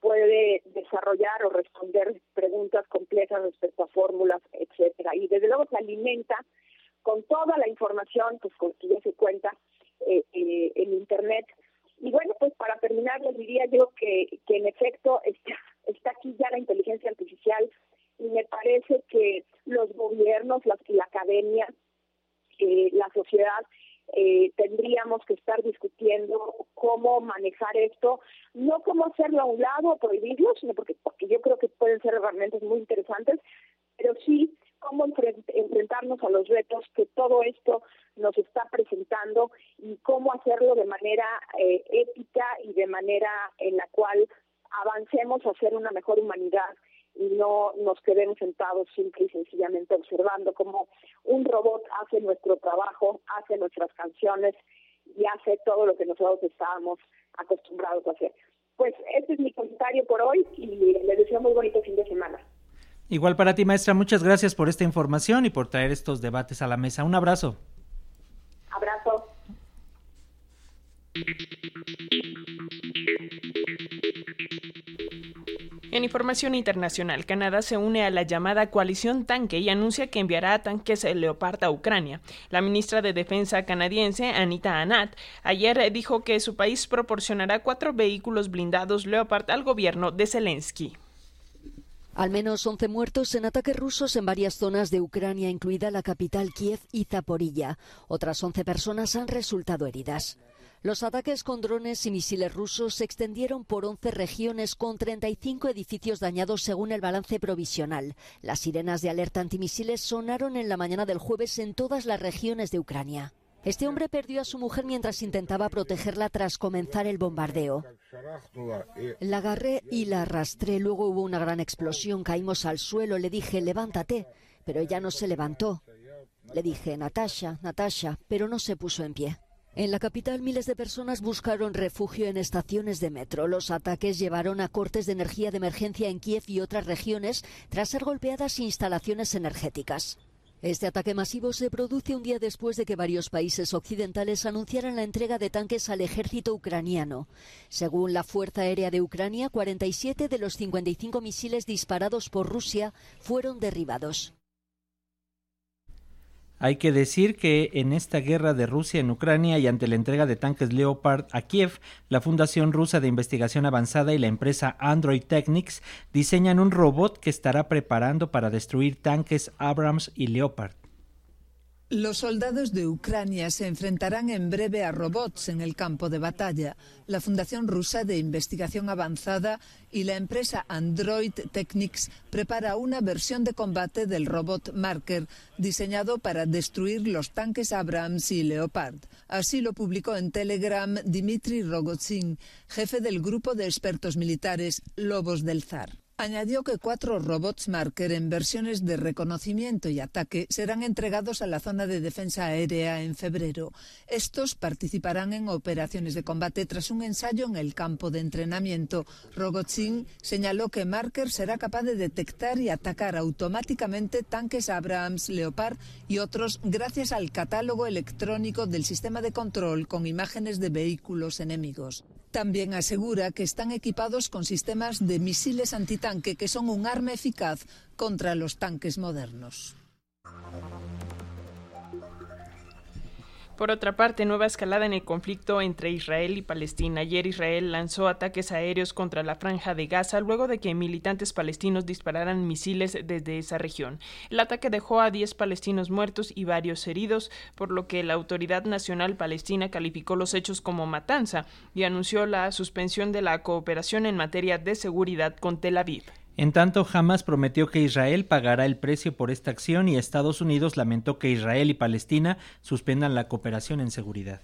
[SPEAKER 28] puede desarrollar o responder preguntas complejas respecto a fórmulas, etcétera. Y desde luego se alimenta con toda la información pues con que ya se cuenta eh, eh, en internet. Y bueno, pues para terminar les diría yo que, que en efecto está, está aquí ya la inteligencia artificial y me parece que los gobiernos, la, la academia, eh, la sociedad eh, tendríamos que estar discutiendo cómo manejar esto, no cómo hacerlo a un lado o prohibirlo, sino porque, porque yo creo que pueden ser herramientas muy interesantes, pero sí cómo enfrentarnos a los retos que todo esto nos está presentando y cómo hacerlo de manera eh, ética y de manera en la cual avancemos a ser una mejor humanidad y no nos quedemos sentados simple y sencillamente observando cómo un robot hace nuestro trabajo, hace nuestras canciones y hace todo lo que nosotros estábamos acostumbrados a hacer. Pues este es mi comentario por hoy y les deseo muy bonito fin de semana.
[SPEAKER 3] Igual para ti, maestra, muchas gracias por esta información y por traer estos debates a la mesa. Un abrazo.
[SPEAKER 28] Abrazo.
[SPEAKER 4] En información internacional, Canadá se une a la llamada coalición tanque y anuncia que enviará tanques Leopard a Ucrania. La ministra de Defensa canadiense, Anita Anat, ayer dijo que su país proporcionará cuatro vehículos blindados Leopard al gobierno de Zelensky.
[SPEAKER 29] Al menos 11 muertos en ataques rusos en varias zonas de Ucrania, incluida la capital Kiev y Zaporilla. Otras 11 personas han resultado heridas. Los ataques con drones y misiles rusos se extendieron por 11 regiones con 35 edificios dañados según el balance provisional. Las sirenas de alerta antimisiles sonaron en la mañana del jueves en todas las regiones de Ucrania. Este hombre perdió a su mujer mientras intentaba protegerla tras comenzar el bombardeo. La agarré y la arrastré. Luego hubo una gran explosión. Caímos al suelo. Le dije, levántate. Pero ella no se levantó. Le dije, Natasha, Natasha, pero no se puso en pie. En la capital miles de personas buscaron refugio en estaciones de metro. Los ataques llevaron a cortes de energía de emergencia en Kiev y otras regiones tras ser golpeadas instalaciones energéticas. Este ataque masivo se produce un día después de que varios países occidentales anunciaran la entrega de tanques al ejército ucraniano. Según la Fuerza Aérea de Ucrania, 47 de los 55 misiles disparados por Rusia fueron derribados.
[SPEAKER 3] Hay que decir que en esta guerra de Rusia en Ucrania y ante la entrega de tanques Leopard a Kiev, la Fundación Rusa de Investigación Avanzada y la empresa Android Technics diseñan un robot que estará preparando para destruir tanques Abrams y Leopard.
[SPEAKER 30] Los soldados de Ucrania se enfrentarán en breve a robots en el campo de batalla. La Fundación Rusa de Investigación Avanzada y la empresa Android Technics prepara una versión de combate del robot Marker diseñado para destruir los tanques Abrams y Leopard. Así lo publicó en Telegram Dmitry Rogozin, jefe del grupo de expertos militares Lobos del Zar. Añadió que cuatro robots Marker en versiones de reconocimiento y ataque serán entregados a la zona de defensa aérea en febrero. Estos participarán en operaciones de combate tras un ensayo en el campo de entrenamiento. Rogozin señaló que Marker será capaz de detectar y atacar automáticamente tanques Abrams, Leopard y otros gracias al catálogo electrónico del sistema de control con imágenes de vehículos enemigos. También asegura que están equipados con sistemas de misiles antitanque que son un arma eficaz contra los tanques modernos.
[SPEAKER 4] Por otra parte, nueva escalada en el conflicto entre Israel y Palestina. Ayer Israel lanzó ataques aéreos contra la franja de Gaza luego de que militantes palestinos dispararan misiles desde esa región. El ataque dejó a 10 palestinos muertos y varios heridos, por lo que la Autoridad Nacional Palestina calificó los hechos como matanza y anunció la suspensión de la cooperación en materia de seguridad con Tel Aviv.
[SPEAKER 3] En tanto, Hamas prometió que Israel pagará el precio por esta acción y Estados Unidos lamentó que Israel y Palestina suspendan la cooperación en seguridad.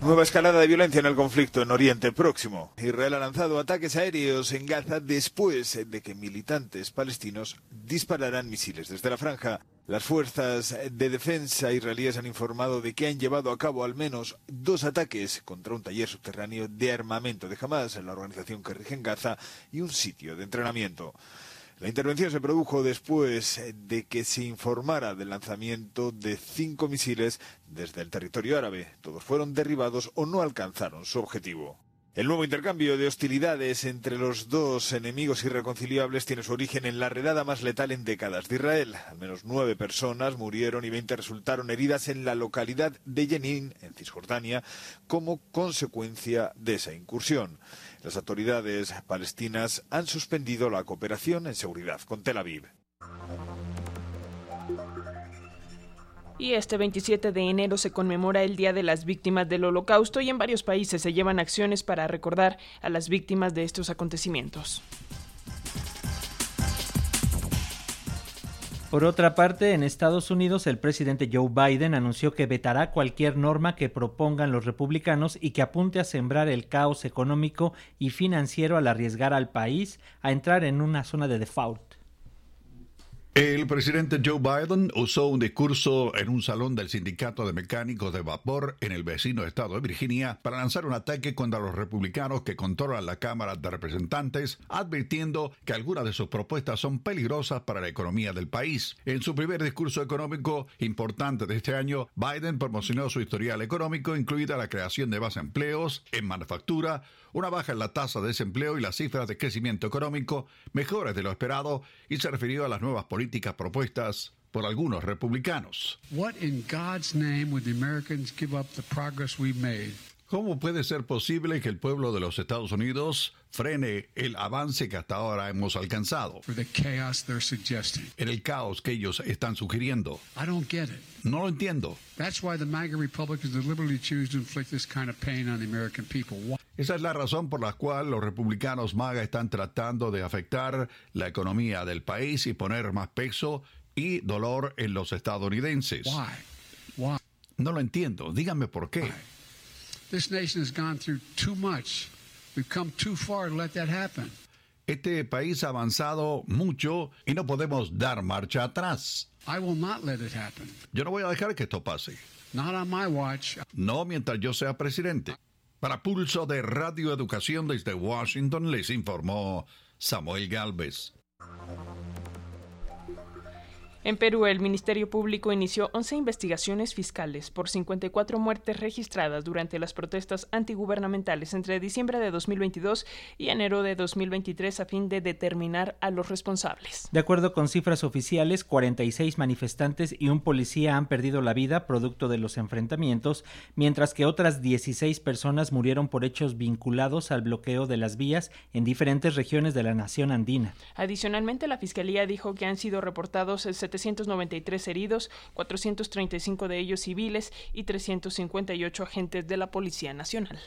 [SPEAKER 31] Nueva escalada de violencia en el conflicto en Oriente Próximo. Israel ha lanzado ataques aéreos en Gaza después de que militantes palestinos dispararan misiles desde la franja. Las fuerzas de defensa israelíes han informado de que han llevado a cabo al menos dos ataques contra un taller subterráneo de armamento de Hamas, la organización que rige en Gaza, y un sitio de entrenamiento. La intervención se produjo después de que se informara del lanzamiento de cinco misiles desde el territorio árabe. Todos fueron derribados o no alcanzaron su objetivo. El nuevo intercambio de hostilidades entre los dos enemigos irreconciliables tiene su origen en la redada más letal en décadas de Israel. Al menos nueve personas murieron y veinte resultaron heridas en la localidad de Jenin, en Cisjordania, como consecuencia de esa incursión. Las autoridades palestinas han suspendido la cooperación en seguridad con Tel Aviv.
[SPEAKER 4] Y este 27 de enero se conmemora el Día de las Víctimas del Holocausto y en varios países se llevan acciones para recordar a las víctimas de estos acontecimientos.
[SPEAKER 3] Por otra parte, en Estados Unidos, el presidente Joe Biden anunció que vetará cualquier norma que propongan los republicanos y que apunte a sembrar el caos económico y financiero al arriesgar al país a entrar en una zona de default.
[SPEAKER 32] El presidente Joe Biden usó un discurso en un salón del Sindicato de Mecánicos de Vapor en el vecino estado de Virginia para lanzar un ataque contra los republicanos que controlan la Cámara de Representantes, advirtiendo que algunas de sus propuestas son peligrosas para la economía del país. En su primer discurso económico importante de este año, Biden promocionó su historial económico, incluida la creación de más empleos en manufactura, una baja en la tasa de desempleo y las cifras de crecimiento económico mejores de lo esperado y se refirió a las nuevas políticas propuestas por algunos republicanos. ¿Cómo puede ser posible que el pueblo de los Estados Unidos frene el avance que hasta ahora hemos alcanzado? En el caos que ellos están sugiriendo. No lo entiendo. Esa es la razón por la cual los republicanos MAGA están tratando de afectar la economía del país y poner más peso y dolor en los estadounidenses. No lo entiendo. Díganme por qué. Este país ha avanzado mucho y no podemos dar marcha atrás. Yo no voy a dejar que esto pase. No mientras yo sea presidente. Para Pulso de Radio Educación desde Washington les informó Samuel Galvez.
[SPEAKER 4] En Perú, el Ministerio Público inició 11 investigaciones fiscales por 54 muertes registradas durante las protestas antigubernamentales entre diciembre de 2022 y enero de 2023 a fin de determinar a los responsables.
[SPEAKER 3] De acuerdo con cifras oficiales, 46 manifestantes y un policía han perdido la vida producto de los enfrentamientos, mientras que otras 16 personas murieron por hechos vinculados al bloqueo de las vías en diferentes regiones de la nación andina.
[SPEAKER 4] Adicionalmente, la Fiscalía dijo que han sido reportados 793 heridos, 435 de ellos civiles y 358 agentes de la Policía Nacional.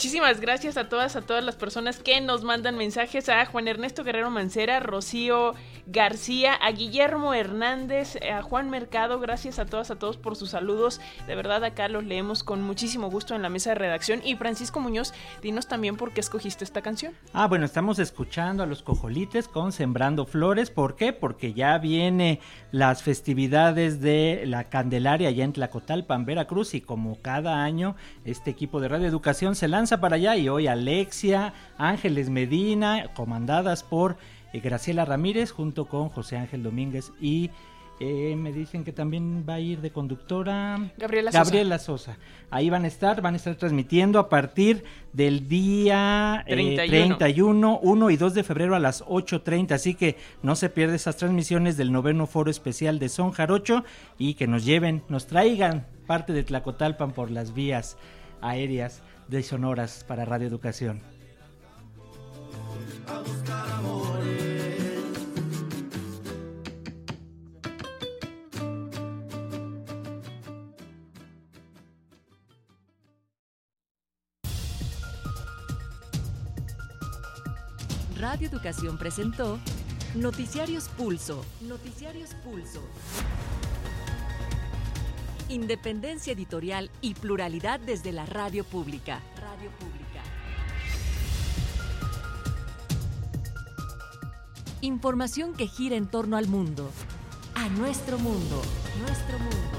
[SPEAKER 4] Muchísimas gracias a todas, a todas las personas que nos mandan mensajes, a Juan Ernesto Guerrero Mancera, Rocío García, a Guillermo Hernández, a Juan Mercado, gracias a todas, a todos por sus saludos. De verdad, acá los leemos con muchísimo gusto en la mesa de redacción. Y Francisco Muñoz, dinos también por qué escogiste esta canción.
[SPEAKER 3] Ah, bueno, estamos escuchando a los cojolites con Sembrando Flores. ¿Por qué? Porque ya viene las festividades de la Candelaria allá en Tlacotalpan, Veracruz, y como cada año, este equipo de Radio Educación se lanza para allá y hoy Alexia, Ángeles Medina, comandadas por eh, Graciela Ramírez junto con José Ángel Domínguez y eh, me dicen que también va a ir de conductora
[SPEAKER 4] Gabriela,
[SPEAKER 3] Gabriela Sosa. Ahí van a estar, van a estar transmitiendo a partir del día 31. 1 y 2 de febrero a las 8.30. Así que no se pierdan esas transmisiones del noveno foro especial de Son Jarocho y que nos lleven, nos traigan parte de Tlacotalpan por las vías aéreas de Sonoras para Radio Educación.
[SPEAKER 27] Radio Educación presentó Noticiarios Pulso. Noticiarios Pulso. Independencia editorial y pluralidad desde la radio pública. Radio pública. Información que gira en torno al mundo. A nuestro mundo. Nuestro mundo.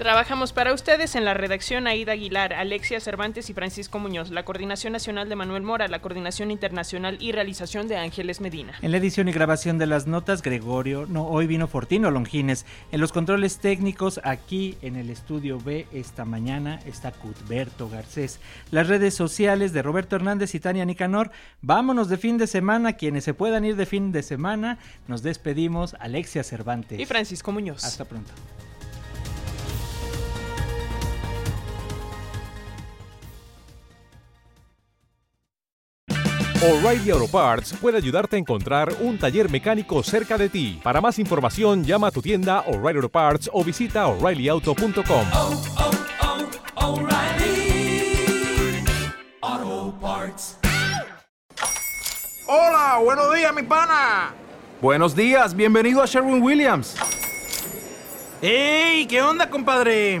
[SPEAKER 4] Trabajamos para ustedes en la redacción Aida Aguilar, Alexia Cervantes y Francisco Muñoz, la coordinación nacional de Manuel Mora, la coordinación internacional y realización de Ángeles Medina.
[SPEAKER 3] En la edición y grabación de las notas, Gregorio, no, hoy vino Fortino Longines. En los controles técnicos, aquí en el estudio B, esta mañana está Cuthberto Garcés. Las redes sociales de Roberto Hernández y Tania Nicanor. Vámonos de fin de semana, quienes se puedan ir de fin de semana. Nos despedimos, Alexia Cervantes.
[SPEAKER 4] Y Francisco Muñoz.
[SPEAKER 3] Hasta pronto.
[SPEAKER 33] O'Reilly Auto Parts puede ayudarte a encontrar un taller mecánico cerca de ti. Para más información, llama a tu tienda O'Reilly Auto Parts o visita oreillyauto.com.
[SPEAKER 34] Oh, oh, oh, O'Reilly Auto Parts.
[SPEAKER 35] Hola, buenos días, mi pana.
[SPEAKER 36] Buenos días, bienvenido a Sherwin Williams.
[SPEAKER 35] ¡Ey! ¿Qué onda, compadre?